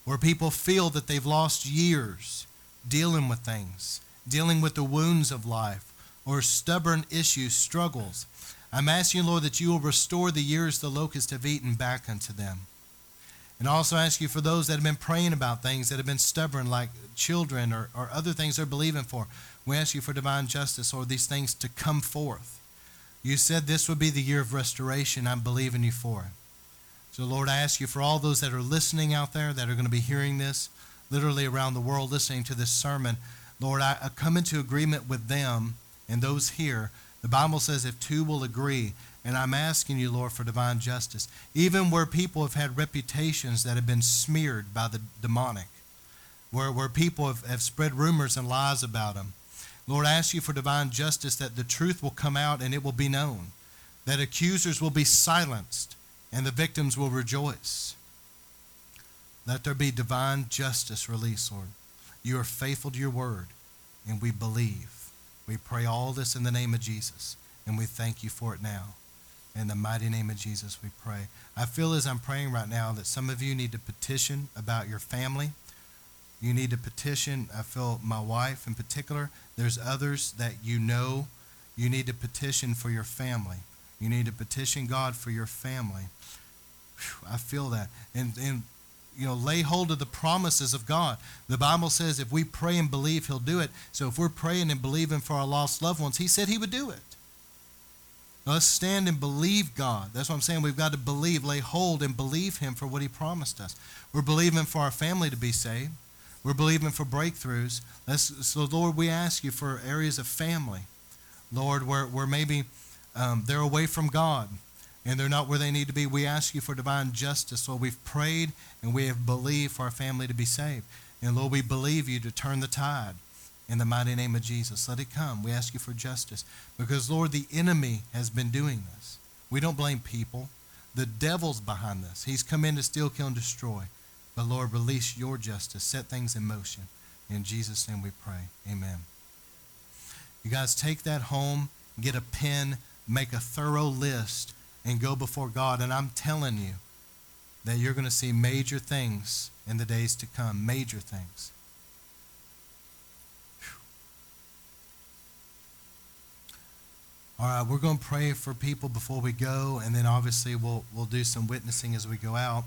where people feel that they've lost years dealing with things, dealing with the wounds of life, or stubborn issues, struggles. I'm asking Lord, that you will restore the years the locusts have eaten back unto them. And also ask you for those that have been praying about things that have been stubborn, like children or, or other things they're believing for. We ask you for divine justice or these things to come forth. You said this would be the year of restoration. I'm believing you for it. So, Lord, I ask you for all those that are listening out there, that are going to be hearing this, literally around the world, listening to this sermon, Lord, I, come into agreement with them and those here. The Bible says if two will agree, and I'm asking you, Lord, for divine justice, even where people have had reputations that have been smeared by the demonic, where, where people have, have spread rumors and lies about them. Lord, I ask you for divine justice that the truth will come out and it will be known, that accusers will be silenced and the victims will rejoice. Let there be divine justice released, Lord. You are faithful to your word, and we believe. We pray all this in the name of Jesus, and we thank you for it now. In the mighty name of Jesus, we pray. I feel as I'm praying right now that some of you need to petition about your family you need to petition. I feel my wife in particular. There's others that you know you need to petition for your family. You need to petition God for your family. Whew, I feel that. And, and, you know, lay hold of the promises of God. The Bible says if we pray and believe, He'll do it. So if we're praying and believing for our lost loved ones, He said He would do it. let's stand and believe God. That's what I'm saying. We've got to believe, lay hold, and believe Him for what He promised us. We're believing for our family to be saved. We're believing for breakthroughs. Let's, so, Lord, we ask you for areas of family, Lord, where, where maybe um, they're away from God and they're not where they need to be. We ask you for divine justice. Lord, we've prayed and we have believed for our family to be saved. And Lord, we believe you to turn the tide in the mighty name of Jesus. Let it come. We ask you for justice because, Lord, the enemy has been doing this. We don't blame people. The devil's behind this. He's come in to steal, kill, and destroy. But, Lord, release your justice. Set things in motion. In Jesus' name we pray. Amen. You guys take that home, get a pen, make a thorough list and go before God. And I'm telling you that you're going to see major things in the days to come. Major things. All right, we're going to pray for people before we go, and then obviously we'll, we'll do some witnessing as we go out.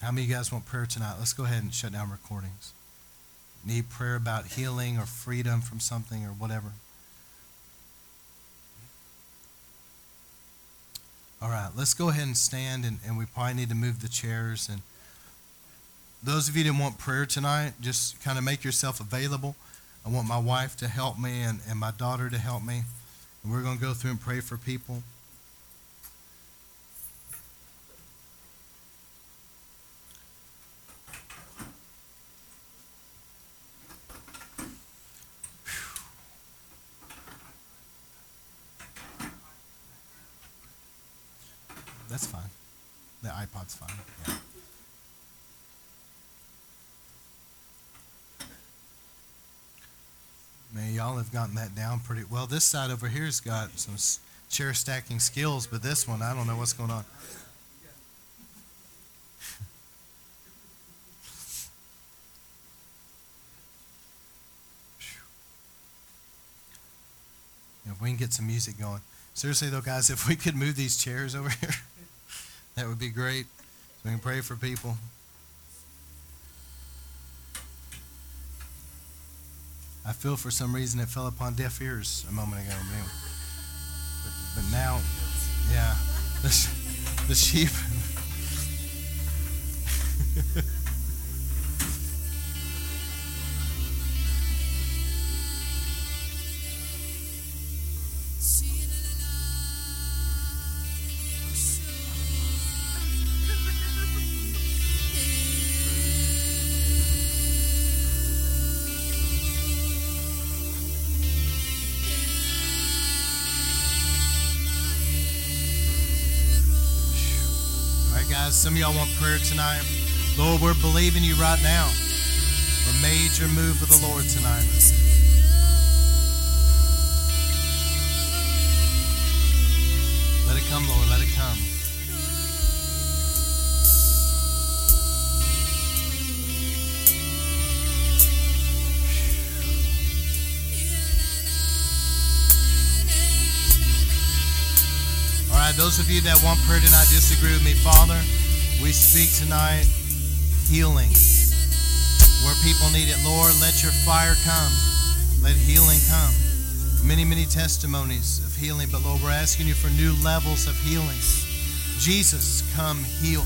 How many of you guys want prayer tonight? Let's go ahead and shut down recordings. Need prayer about healing or freedom from something or whatever? All right, let's go ahead and stand, and, and we probably need to move the chairs. And those of you that want prayer tonight, just kind of make yourself available. I want my wife to help me and, and my daughter to help me. And we're going to go through and pray for people. That's fine. The iPod's fine. Yeah. Man, y'all have gotten that down pretty well. This side over here's got some chair stacking skills, but this one, I don't know what's going on. if we can get some music going. Seriously, though, guys, if we could move these chairs over here. That would be great. So we can pray for people. I feel for some reason it fell upon deaf ears a moment ago. But, now, yeah, the sheep. Some of y'all want prayer tonight. Lord, we're believing you right now for major move of the Lord tonight. Let it come, Lord. Let it come. All right, those of you that want prayer tonight, just agree with me, Father. We speak tonight healing. Where people need it, Lord, let your fire come. Let healing come. Many, many testimonies of healing, but Lord, we're asking you for new levels of healing. Jesus, come heal.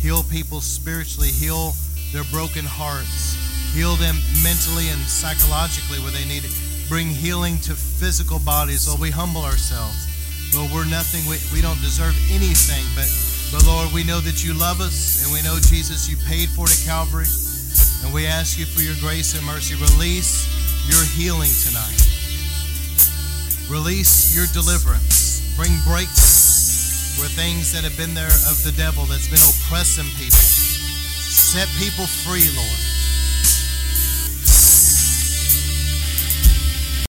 Heal people spiritually, heal their broken hearts, heal them mentally and psychologically where they need it. Bring healing to physical bodies. Lord, we humble ourselves. Lord, we're nothing, we, we don't deserve anything, but but Lord, we know that you love us, and we know, Jesus, you paid for it at Calvary. And we ask you for your grace and mercy. Release your healing tonight. Release your deliverance. Bring breakthrough where things that have been there of the devil that's been oppressing people. Set people free, Lord.